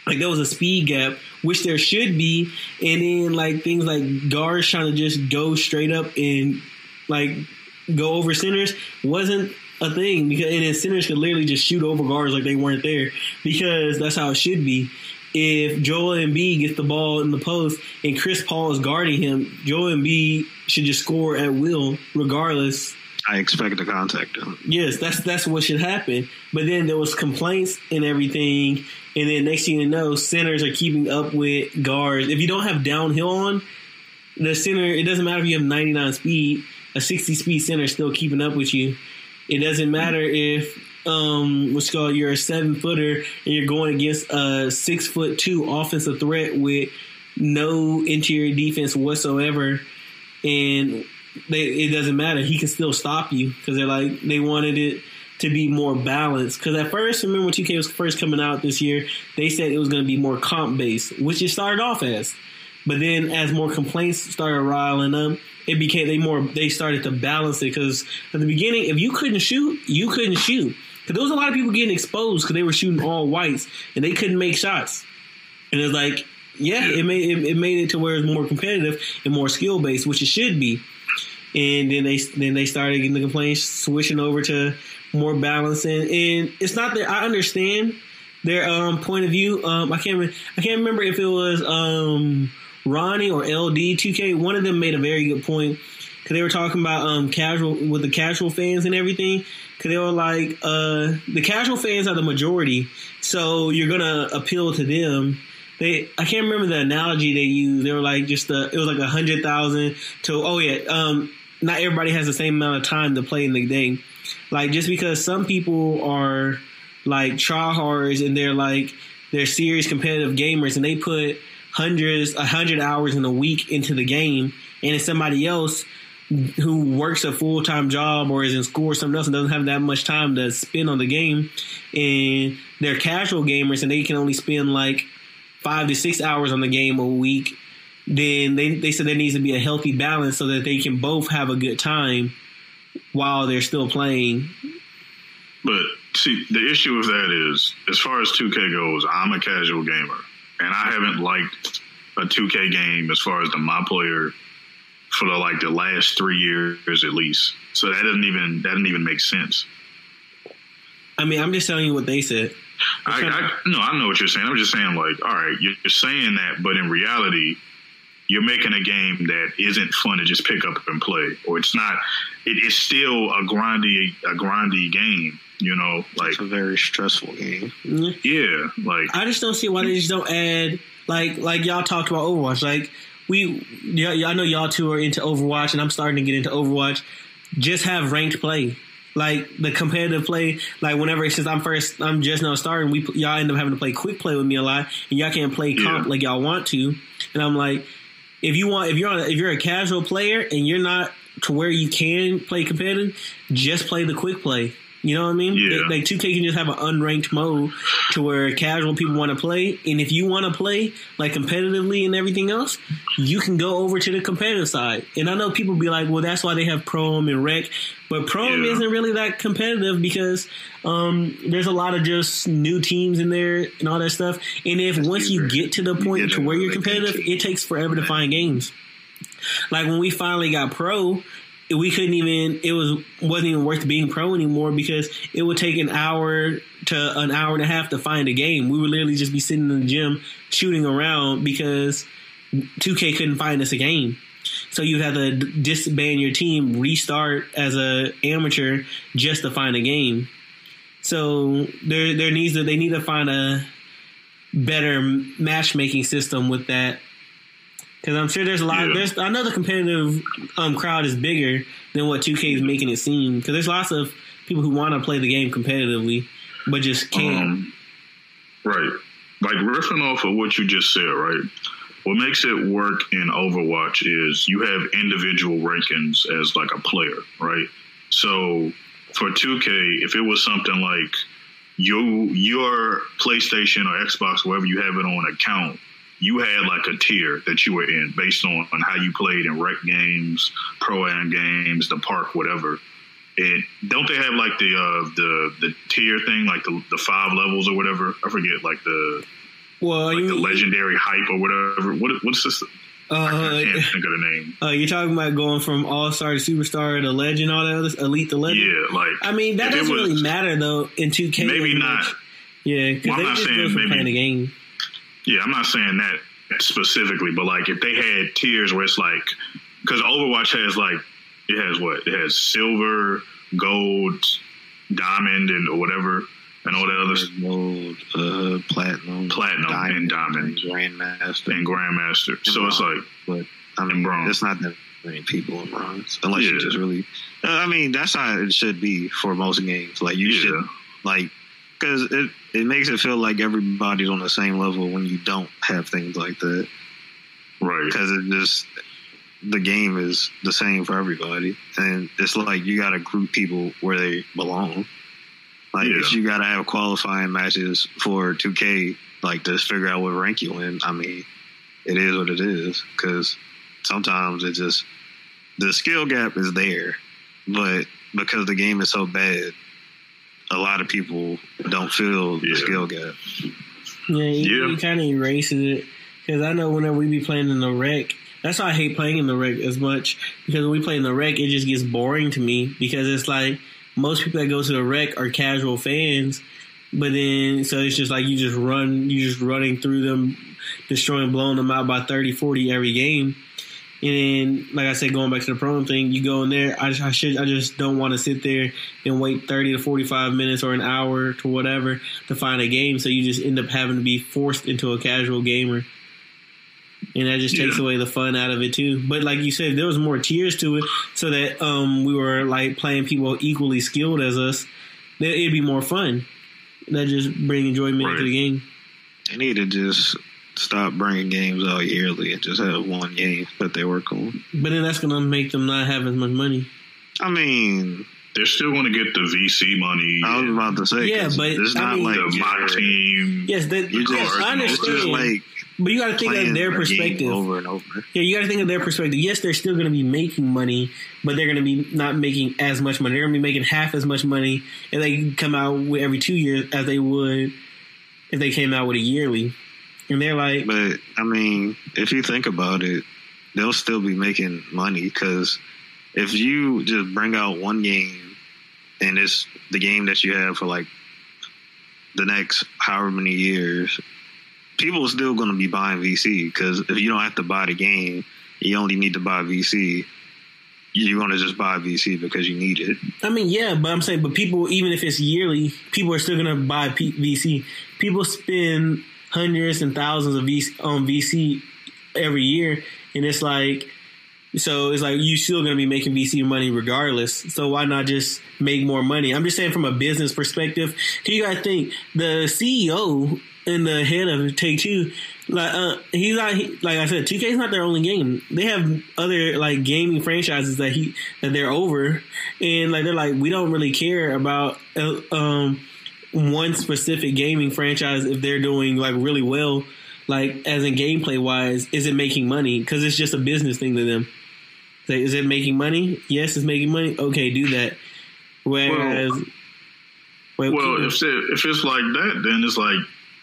Speaker 3: like there was a speed gap, which there should be, and then like things like guards trying to just go straight up and like go over centers wasn't a thing because and then centers could literally just shoot over guards like they weren't there because that's how it should be. If Joel Embiid gets the ball in the post and Chris Paul is guarding him, Joel Embiid should just score at will regardless
Speaker 1: I expect to contact him.
Speaker 3: Yes, that's that's what should happen. But then there was complaints and everything, and then next thing you know, centers are keeping up with guards. If you don't have downhill on, the center it doesn't matter if you have 99 speed, a 60 speed center is still keeping up with you. It doesn't matter if um what's called you're a seven footer and you're going against a six foot two offensive threat with no interior defense whatsoever and they, it doesn't matter. He can still stop you because they're like they wanted it to be more balanced. Because at first, remember when 2K was first coming out this year, they said it was going to be more comp based, which it started off as. But then, as more complaints started riling up, it became they more they started to balance it. Because at the beginning, if you couldn't shoot, you couldn't shoot. Because there was a lot of people getting exposed because they were shooting all whites and they couldn't make shots. And it's like, yeah, it made it, it made it to where it's more competitive and more skill based, which it should be and then they then they started getting the complaints switching over to more balancing. And it's not that I understand their um, point of view. Um, I can't I can't remember if it was um, Ronnie or LD two K. One of them made a very good point because they were talking about um, casual with the casual fans and everything. Because they were like, uh, the casual fans are the majority, so you're gonna appeal to them. They, I can't remember the analogy they used. They were like just a, it was like a hundred thousand to oh yeah, um, not everybody has the same amount of time to play in the game. Like just because some people are like tryhards and they're like they're serious competitive gamers and they put hundreds a hundred hours in a week into the game and it's somebody else who works a full time job or is in school or something else and doesn't have that much time to spend on the game and they're casual gamers and they can only spend like five to six hours on the game a week then they, they said there needs to be a healthy balance so that they can both have a good time while they're still playing.
Speaker 2: But see, the issue with that is, as far as 2K goes, I'm a casual gamer, and I haven't liked a 2K game as far as the my player for the like the last three years at least. So that doesn't even that doesn't even make sense.
Speaker 3: I mean, I'm just telling you what they said.
Speaker 2: I, I, no, I know what you're saying. I'm just saying, like, all right, you're saying that, but in reality, you're making a game that isn't fun to just pick up and play, or it's not. It is still a grindy, a grindy game. You know, like
Speaker 1: it's a very stressful game. Mm-hmm.
Speaker 2: Yeah, like
Speaker 3: I just don't see why they just don't add like like y'all talked about Overwatch. Like we, yeah, I know y'all two are into Overwatch, and I'm starting to get into Overwatch. Just have ranked play, like the competitive play. Like whenever since I'm first, I'm just now starting. We y'all end up having to play quick play with me a lot, and y'all can't play comp yeah. like y'all want to. And I'm like, if you want, if you're on, if you're a casual player and you're not to where you can play competitive, just play the quick play. You know what I mean? Yeah. Like 2K can just have an unranked mode to where casual people want to play, and if you want to play like competitively and everything else, you can go over to the competitive side. And I know people be like, "Well, that's why they have Pro-Am and Rec," but Pro-Am yeah. isn't really that competitive because um, there's a lot of just new teams in there and all that stuff. And if once you get to the point to where you're competitive, it takes forever to find games. Like when we finally got Pro, we couldn't even it was wasn't even worth being pro anymore because it would take an hour to an hour and a half to find a game. We would literally just be sitting in the gym shooting around because 2K couldn't find us a game. So you have to disband your team, restart as a amateur just to find a game. So there there needs to they need to find a better matchmaking system with that because I'm sure there's a lot. Yeah. There's I know the competitive um, crowd is bigger than what 2K is making it seem. Because there's lots of people who want to play the game competitively, but just can't. Um,
Speaker 2: right. Like riffing off of what you just said, right? What makes it work in Overwatch is you have individual rankings as like a player, right? So for 2K, if it was something like you your PlayStation or Xbox, wherever you have it on account you had like a tier that you were in based on, on how you played in rec games, pro am games, the park, whatever. And don't they have like the uh, the the tier thing, like the the five levels or whatever? I forget, like the well, like you, the legendary hype or whatever. What what's this? Uh, I can't think of the name.
Speaker 3: Uh, you're talking about going from all star to superstar to legend, all that other elite to legend.
Speaker 2: Yeah, like
Speaker 3: I mean that doesn't was, really matter though in 2K.
Speaker 2: Maybe not.
Speaker 3: Yeah, because well, they just go from playing the game.
Speaker 2: Yeah, I'm not saying that specifically, but like if they had tiers where it's like, because Overwatch has like, it has what? It has silver, gold, diamond, and or whatever, and all that other
Speaker 1: gold, uh, platinum,
Speaker 2: platinum, diamond, and diamond,
Speaker 1: and grandmaster,
Speaker 2: and grandmaster. And so bronze, it's like,
Speaker 1: but I mean, bronze. it's not that many people in bronze, unless yeah. you just really. I mean, that's how it should be for most games. Like you yeah. should like because it it makes it feel like everybody's on the same level when you don't have things like that.
Speaker 2: Right.
Speaker 1: Because it just the game is the same for everybody, and it's like you got to group people where they belong. Like yeah. if you got to have qualifying matches for 2K, like to figure out what rank you in. I mean, it is what it is because sometimes it just the skill gap is there, but because the game is so bad, a lot of people don't feel the skill gap.
Speaker 3: Yeah, he, yeah. kind of erases it because I know whenever we be playing in the rec, that's why I hate playing in the rec as much because when we play in the rec, it just gets boring to me because it's like most people that go to the rec are casual fans, but then so it's just like you just run, you just running through them, destroying, blowing them out by 30, 40 every game. And then, like I said, going back to the pro thing, you go in there. I, I should, I just don't want to sit there and wait thirty to forty-five minutes or an hour to whatever to find a game. So you just end up having to be forced into a casual gamer, and that just takes yeah. away the fun out of it too. But like you said, there was more tiers to it, so that um, we were like playing people equally skilled as us. That it'd be more fun. That just bring enjoyment right. to the game.
Speaker 1: They need to just stop bringing games out yearly and just have one game that they work on.
Speaker 3: But then that's going to make them not have as much money.
Speaker 1: I mean,
Speaker 2: they're still going to get the VC money.
Speaker 1: I was about to say,
Speaker 3: yeah, but
Speaker 1: it's not
Speaker 3: mean,
Speaker 1: like
Speaker 2: the, my team.
Speaker 3: Yes, that, yes I understand. like but you got to think of their perspective
Speaker 1: over and over.
Speaker 3: Yeah, you got to think of their perspective. Yes, they're still going to be making money, but they're going to be not making as much money. They're going to be making half as much money if they come out with every two years as they would if they came out with a yearly. And they're like,
Speaker 1: but I mean, if you think about it, they'll still be making money because if you just bring out one game and it's the game that you have for like the next however many years, people are still going to be buying VC because if you don't have to buy the game, you only need to buy VC. You're going to just buy VC because you need it.
Speaker 3: I mean, yeah, but I'm saying, but people, even if it's yearly, people are still going to buy VC. People spend hundreds and thousands of VC, on VC every year, and it's like so it's like you still gonna be making VC money regardless. So why not just make more money? I'm just saying from a business perspective. Can you guys think the CEO and the head of Take Two, like uh, he's not he, like I said, 2K is not their only game. They have other like gaming franchises that he that they're over, and like they're like we don't really care about uh, um one specific gaming franchise if they're doing like really well. Like as in gameplay wise, is it making money? Because it's just a business thing to them. Like, is it making money? Yes, it's making money. Okay, do that. Whereas,
Speaker 2: well, well if it, if it's like that, then it's like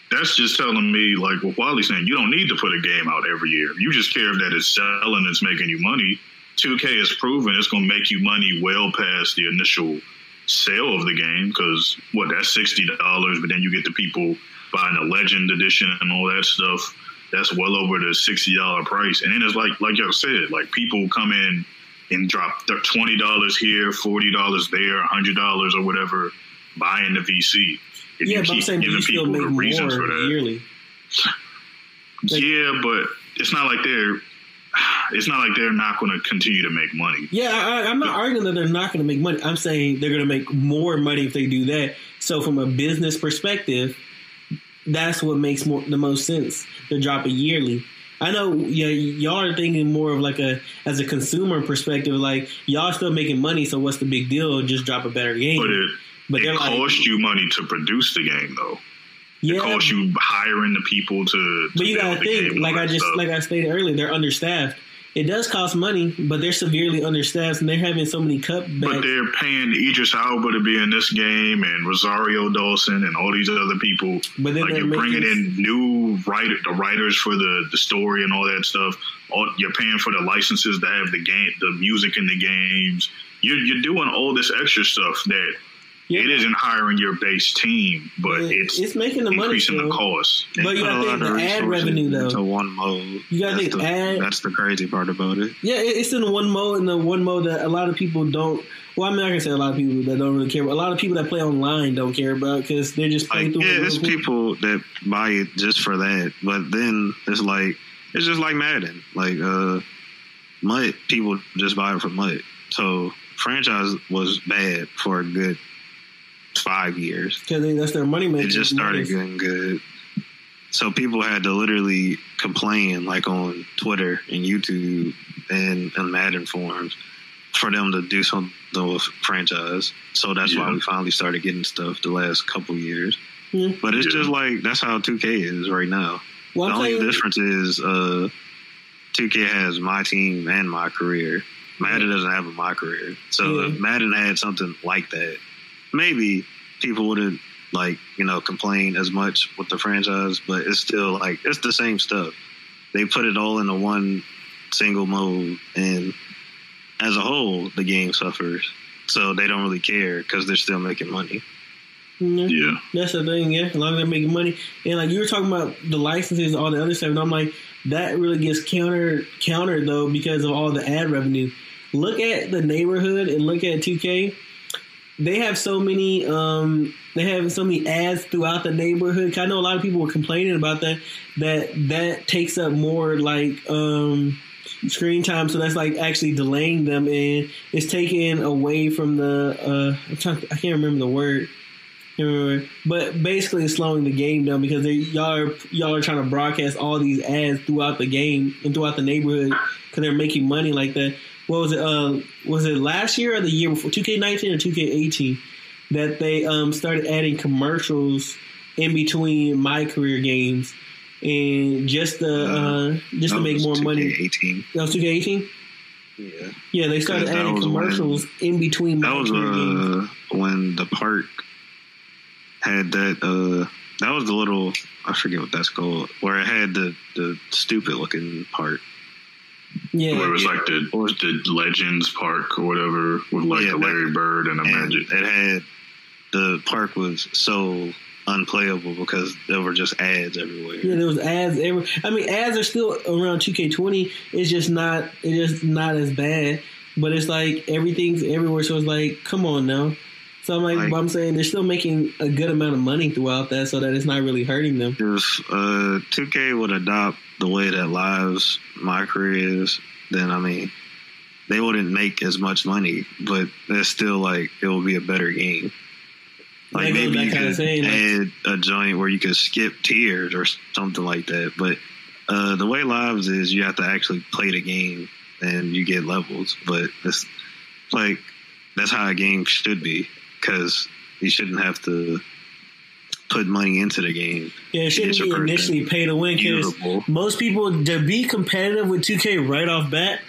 Speaker 2: that's just telling me like what Wally's saying. You don't need to put a game out every year. You just care that it's selling, it's making you money. 2K has proven it's going to make you money well past the initial sale of the game because what that's sixty dollars, but then you get the people buying a Legend edition and all that stuff that's well over the sixty dollar price. And then it's like like y'all said, like people come in and drop twenty dollars here, forty dollars there, hundred dollars or whatever, buying the VC.
Speaker 3: And yeah, but I'm saying giving people the reasons for that. Yearly.
Speaker 2: Like, <laughs> yeah, but it's not like they're it's not like they're not going to continue to make money.
Speaker 3: Yeah, I, am not arguing that they're not going to make money. I'm saying they're going to make more money if they do that. So, from a business perspective, that's what makes more the most sense to drop it yearly. I know yeah, y'all are thinking more of like a as a consumer perspective, like y'all still making money, so what's the big deal? Just drop a better game.
Speaker 2: But it, but it costs like, you money to produce the game, though. Yeah, it costs you hiring the people to. to
Speaker 3: but you gotta think, like I just stuff. like I stated earlier, they're understaffed. It does cost money, but they're severely understaffed, and they're having so many cutbacks.
Speaker 2: But they're paying Idris Elba to be in this game, and Rosario Dawson, and all these other people. But then like you're bringing in new writer, the writers for the the story and all that stuff. All, you're paying for the licenses to have the game, the music in the games. You're you're doing all this extra stuff that. It isn't hiring your base team, but it's
Speaker 3: it's making the money
Speaker 2: increasing the cost.
Speaker 3: But you got to think the ad revenue though.
Speaker 1: To one mode.
Speaker 3: You got to think
Speaker 1: the,
Speaker 3: ad.
Speaker 1: That's the crazy part about it.
Speaker 3: Yeah, it's in one mode, and the one mode that a lot of people don't. Well, I mean, I can say a lot of people that don't really care, but a lot of people that play online don't care about because they're just playing
Speaker 1: like,
Speaker 3: through.
Speaker 1: Yeah, it's people that buy it just for that, but then it's like it's just like Madden, like uh, MUT. People just buy it for MUT. So franchise was bad for a good five years.
Speaker 3: Because that's their money making.
Speaker 1: It just started getting good. So people had to literally complain, like on Twitter and YouTube and, and Madden forums, for them to do something with franchise. So that's yeah. why we finally started getting stuff the last couple years. Mm-hmm. But it's yeah. just like that's how 2K is right now. Well, the only difference is uh, 2K has my team and my career. Madden doesn't have a my career. So if Madden had something like that, maybe people wouldn't like you know complain as much with the franchise, but it's still like it's the same stuff. They put it all into one single mode, and as a whole, the game suffers. So they don't really care because they're still making money.
Speaker 3: Mm-hmm. Yeah, that's the thing. Yeah, as long as they're making money, and like you were talking about the licenses, all the other stuff, and I'm like, that really gets counter countered though because of all the ad revenue. Look at the neighborhood and look at 2K they have so many um, they have so many ads throughout the neighborhood. I know a lot of people were complaining about that. That that takes up more like um, screen time, so that's like actually delaying them, and it's taking away from the. Uh. To, I can't remember the word. But basically, it's slowing the game down because y'all are y'all are trying to broadcast all these ads throughout the game and throughout the neighborhood because they're making money like that what was it? Uh, was it last year or the year before? 2K19 or 2K18 that they um, started adding commercials in between my career games and just to uh, just to make more 2K18. money.
Speaker 1: 18.
Speaker 3: That was 2K18.
Speaker 1: Yeah,
Speaker 3: yeah. They started adding commercials when, in between.
Speaker 1: That was uh, when the park had that. Uh, that was the little I forget what that's called, where it had the the stupid looking part.
Speaker 2: Yeah, where it was yeah. like the or, the Legends Park or whatever with like yeah, the Larry that, Bird and a and Magic.
Speaker 1: It had the park was so unplayable because there were just ads everywhere.
Speaker 3: Yeah, there was ads every. I mean, ads are still around 2K20. It's just not. It's just not as bad. But it's like everything's everywhere. So it's like, come on now. So I'm like, like I'm saying they're still making a good amount of money throughout that, so that it's not really hurting them.
Speaker 1: If uh, 2K would adopt the way that Live's my career is, then I mean, they wouldn't make as much money, but it's still like it will be a better game. Like maybe you could add a joint where you could skip tiers or something like that. But uh, the way lives is you have to actually play the game and you get levels. But it's like that's how a game should be because you shouldn't have to put money into the game.
Speaker 3: Yeah, it shouldn't be initially pay to win because most people to be competitive with 2K right off bat,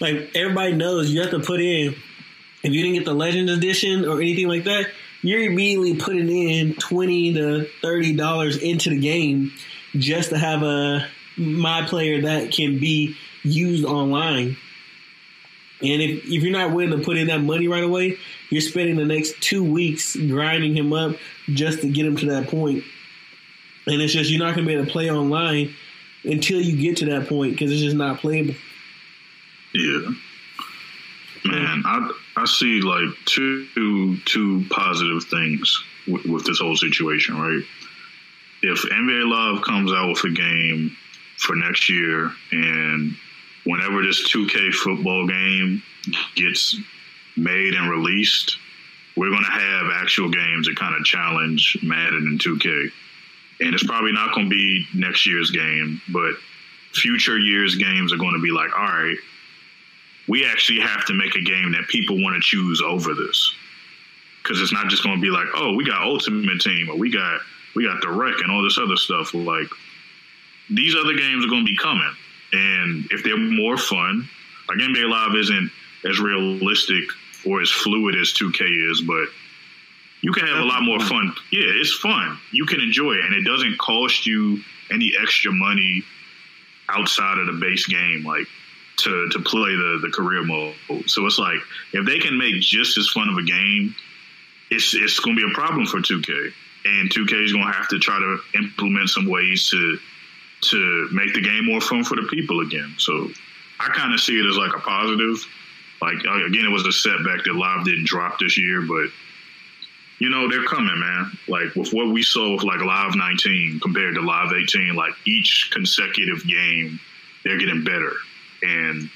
Speaker 3: like everybody knows you have to put in. If you didn't get the Legend Edition or anything like that, you're immediately putting in twenty to thirty dollars into the game just to have a my player that can be used online. And if, if you're not willing to put in that money right away, you're spending the next two weeks grinding him up just to get him to that point. And it's just you're not going to be able to play online until you get to that point because it's just not playable.
Speaker 2: Yeah, man, I I see like two two positive things with, with this whole situation, right? If NBA Live comes out with a game for next year, and whenever this 2K football game gets made and released, we're going to have actual games that kind of challenge Madden and 2K. And it's probably not going to be next year's game, but future years' games are going to be like, all right, we actually have to make a game that people want to choose over this. Because it's not just going to be like, oh, we got Ultimate Team or we got we got the Rec and all this other stuff. Like these other games are going to be coming, and if they're more fun, like NBA Live isn't as realistic or as fluid as 2K is, but you can have a lot more fun. Yeah, it's fun. You can enjoy it, and it doesn't cost you any extra money outside of the base game. Like to to play the the career mode. So it's like if they can make just as fun of a game, it's it's going to be a problem for 2K, and 2K is going to have to try to implement some ways to to make the game more fun for the people again. So I kind of see it as like a positive. Like uh, again, it was a setback that Live didn't drop this year, but you know they're coming, man. Like with what we saw with like Live 19 compared to Live 18, like each consecutive game, they're getting better and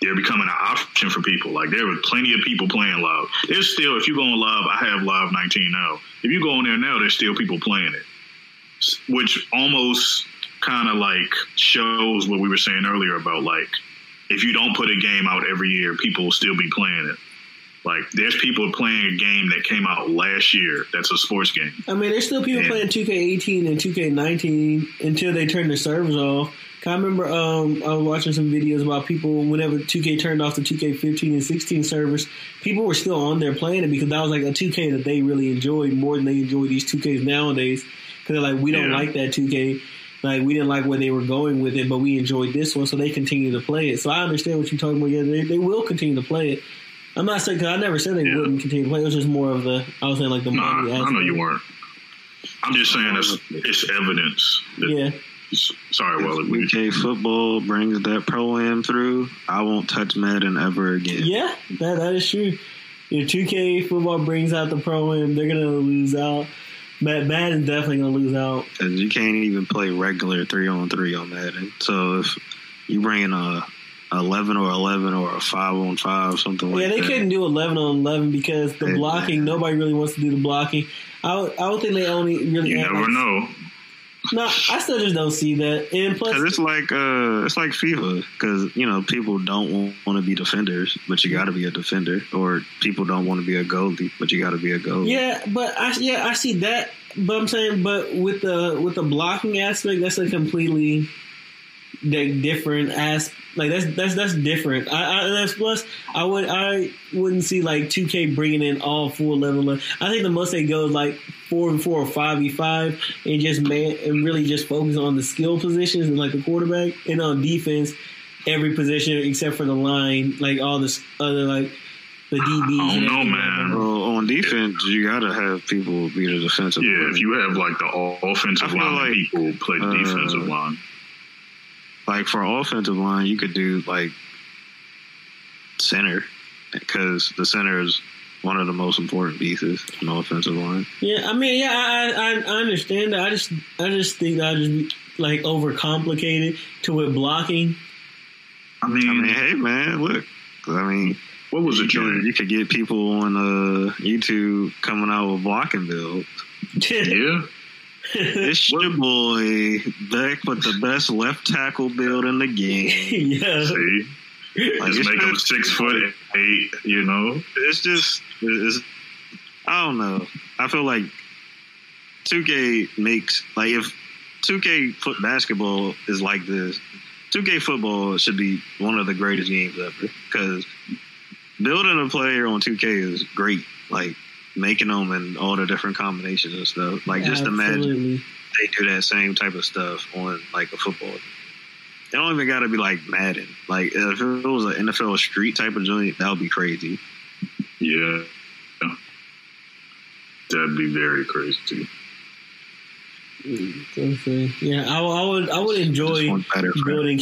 Speaker 2: they're becoming an option for people. Like there were plenty of people playing live. There's still, if you go on live, I have live 19 now. If you go on there now, there's still people playing it, which almost kind of like shows what we were saying earlier about like if you don't put a game out every year, people will still be playing it. Like there's people playing a game that came out last year. That's a sports game.
Speaker 3: I mean, there's still people and, playing 2K18 and 2K19 until they turn their servers off. I remember um, I was watching some videos about people whenever 2K turned off the 2K15 and 16 servers, people were still on there playing it because that was like a 2K that they really enjoyed more than they enjoy these 2Ks nowadays. Because they're like, we don't yeah. like that 2K. Like we didn't like where they were going with it, but we enjoyed this one, so they continue to play it. So I understand what you're talking about. Yeah, they, they will continue to play it. I'm not saying because I never said they yeah. wouldn't continue to play. It was just more of the I was saying like the
Speaker 2: nah, I know you weren't. I'm just saying it's it's evidence.
Speaker 3: yeah
Speaker 2: Sorry, Wally.
Speaker 1: 2K football brings that pro am through. I won't touch Madden ever again.
Speaker 3: Yeah, that that is true. If 2K football brings out the pro am, they're gonna lose out. Madden's definitely gonna lose out
Speaker 1: because you can't even play regular three on three on Madden. So if you bring in a 11 or 11 or a 5 on 5 something like
Speaker 3: that. Yeah, they couldn't do 11 on 11 because the blocking, nobody really wants to do the blocking. I, I don't think they only really.
Speaker 2: You never like, know.
Speaker 3: No, I still just don't see that. And plus,
Speaker 1: Cause it's like uh, it's like FIFA because you know people don't want to be defenders, but you got to be a defender, or people don't want to be a goalie, but you got to be a goalie.
Speaker 3: Yeah, but I yeah I see that, but I'm saying, but with the with the blocking aspect, that's a completely different aspect like that's that's that's different. I, I that's plus I would I wouldn't see like 2K bringing in all four level. I think the most they go is like four and four or five v five and just man and really just focus on the skill positions and like the quarterback and on defense every position except for the line like all this other like the DBs.
Speaker 2: I don't know, man.
Speaker 1: Well, on defense, you gotta have people be the defensive.
Speaker 2: Yeah, line. if you have like the offensive line, like, people play the uh, defensive line
Speaker 1: like for offensive line, you could do like center because the center is one of the most important pieces on the offensive line.
Speaker 3: Yeah, I mean, yeah, I, I, I understand that. I just I just think that I just like overcomplicated to with blocking.
Speaker 1: I mean, I mean, hey man, look, I mean,
Speaker 2: what was it,
Speaker 1: Johnny? You could get people on uh, YouTube coming out with blocking builds. <laughs>
Speaker 2: yeah.
Speaker 1: It's <laughs> your boy back with the best left tackle build in the game. <laughs>
Speaker 3: yeah.
Speaker 2: See? Like just make him six foot eight, you know?
Speaker 1: It's just, it's, I don't know. I feel like 2K makes, like, if 2K foot basketball is like this, 2K football should be one of the greatest games ever because building a player on 2K is great. Like, making them and all the different combinations and stuff. Like, just Absolutely. imagine they do that same type of stuff on, like, a football they don't even got to be like Madden. Like if it was an NFL street type of joint, that would be crazy.
Speaker 2: Yeah, that'd be very crazy.
Speaker 3: Yeah, I, I, would. I would enjoy building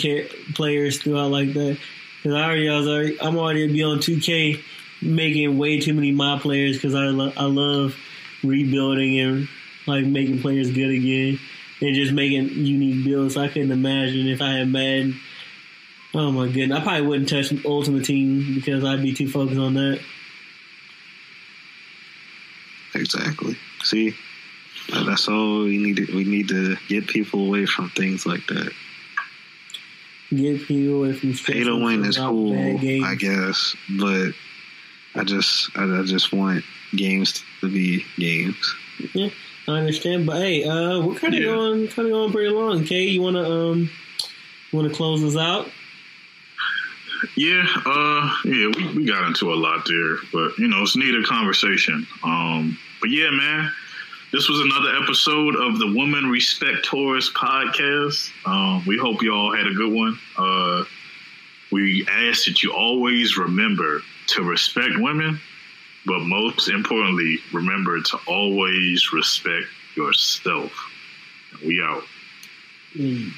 Speaker 3: players throughout like that because I already, I was already, I'm already be on 2K making way too many my players because I, lo- I love rebuilding and like making players good again and just making unique builds. I couldn't imagine if I had Madden. Oh my goodness, I probably wouldn't touch Ultimate Team because I'd be too focused on that.
Speaker 1: Exactly. See, that's all we need. To, we need to get people away from things like that.
Speaker 3: Get people away from
Speaker 1: pay to win is cool, I guess, but I just, I, I just want games to be games.
Speaker 3: Yeah. I understand, but hey, uh, we're kind of yeah. going kind of going pretty long. Kay, you want to um, want to close us out?
Speaker 2: Yeah, uh, yeah, we, we got into a lot there, but you know, it's needed conversation. Um, but yeah, man, this was another episode of the Woman Respect Tourist podcast. Um, we hope you all had a good one. Uh, we ask that you always remember to respect women but most importantly, remember to always respect yourself. We out. Mm.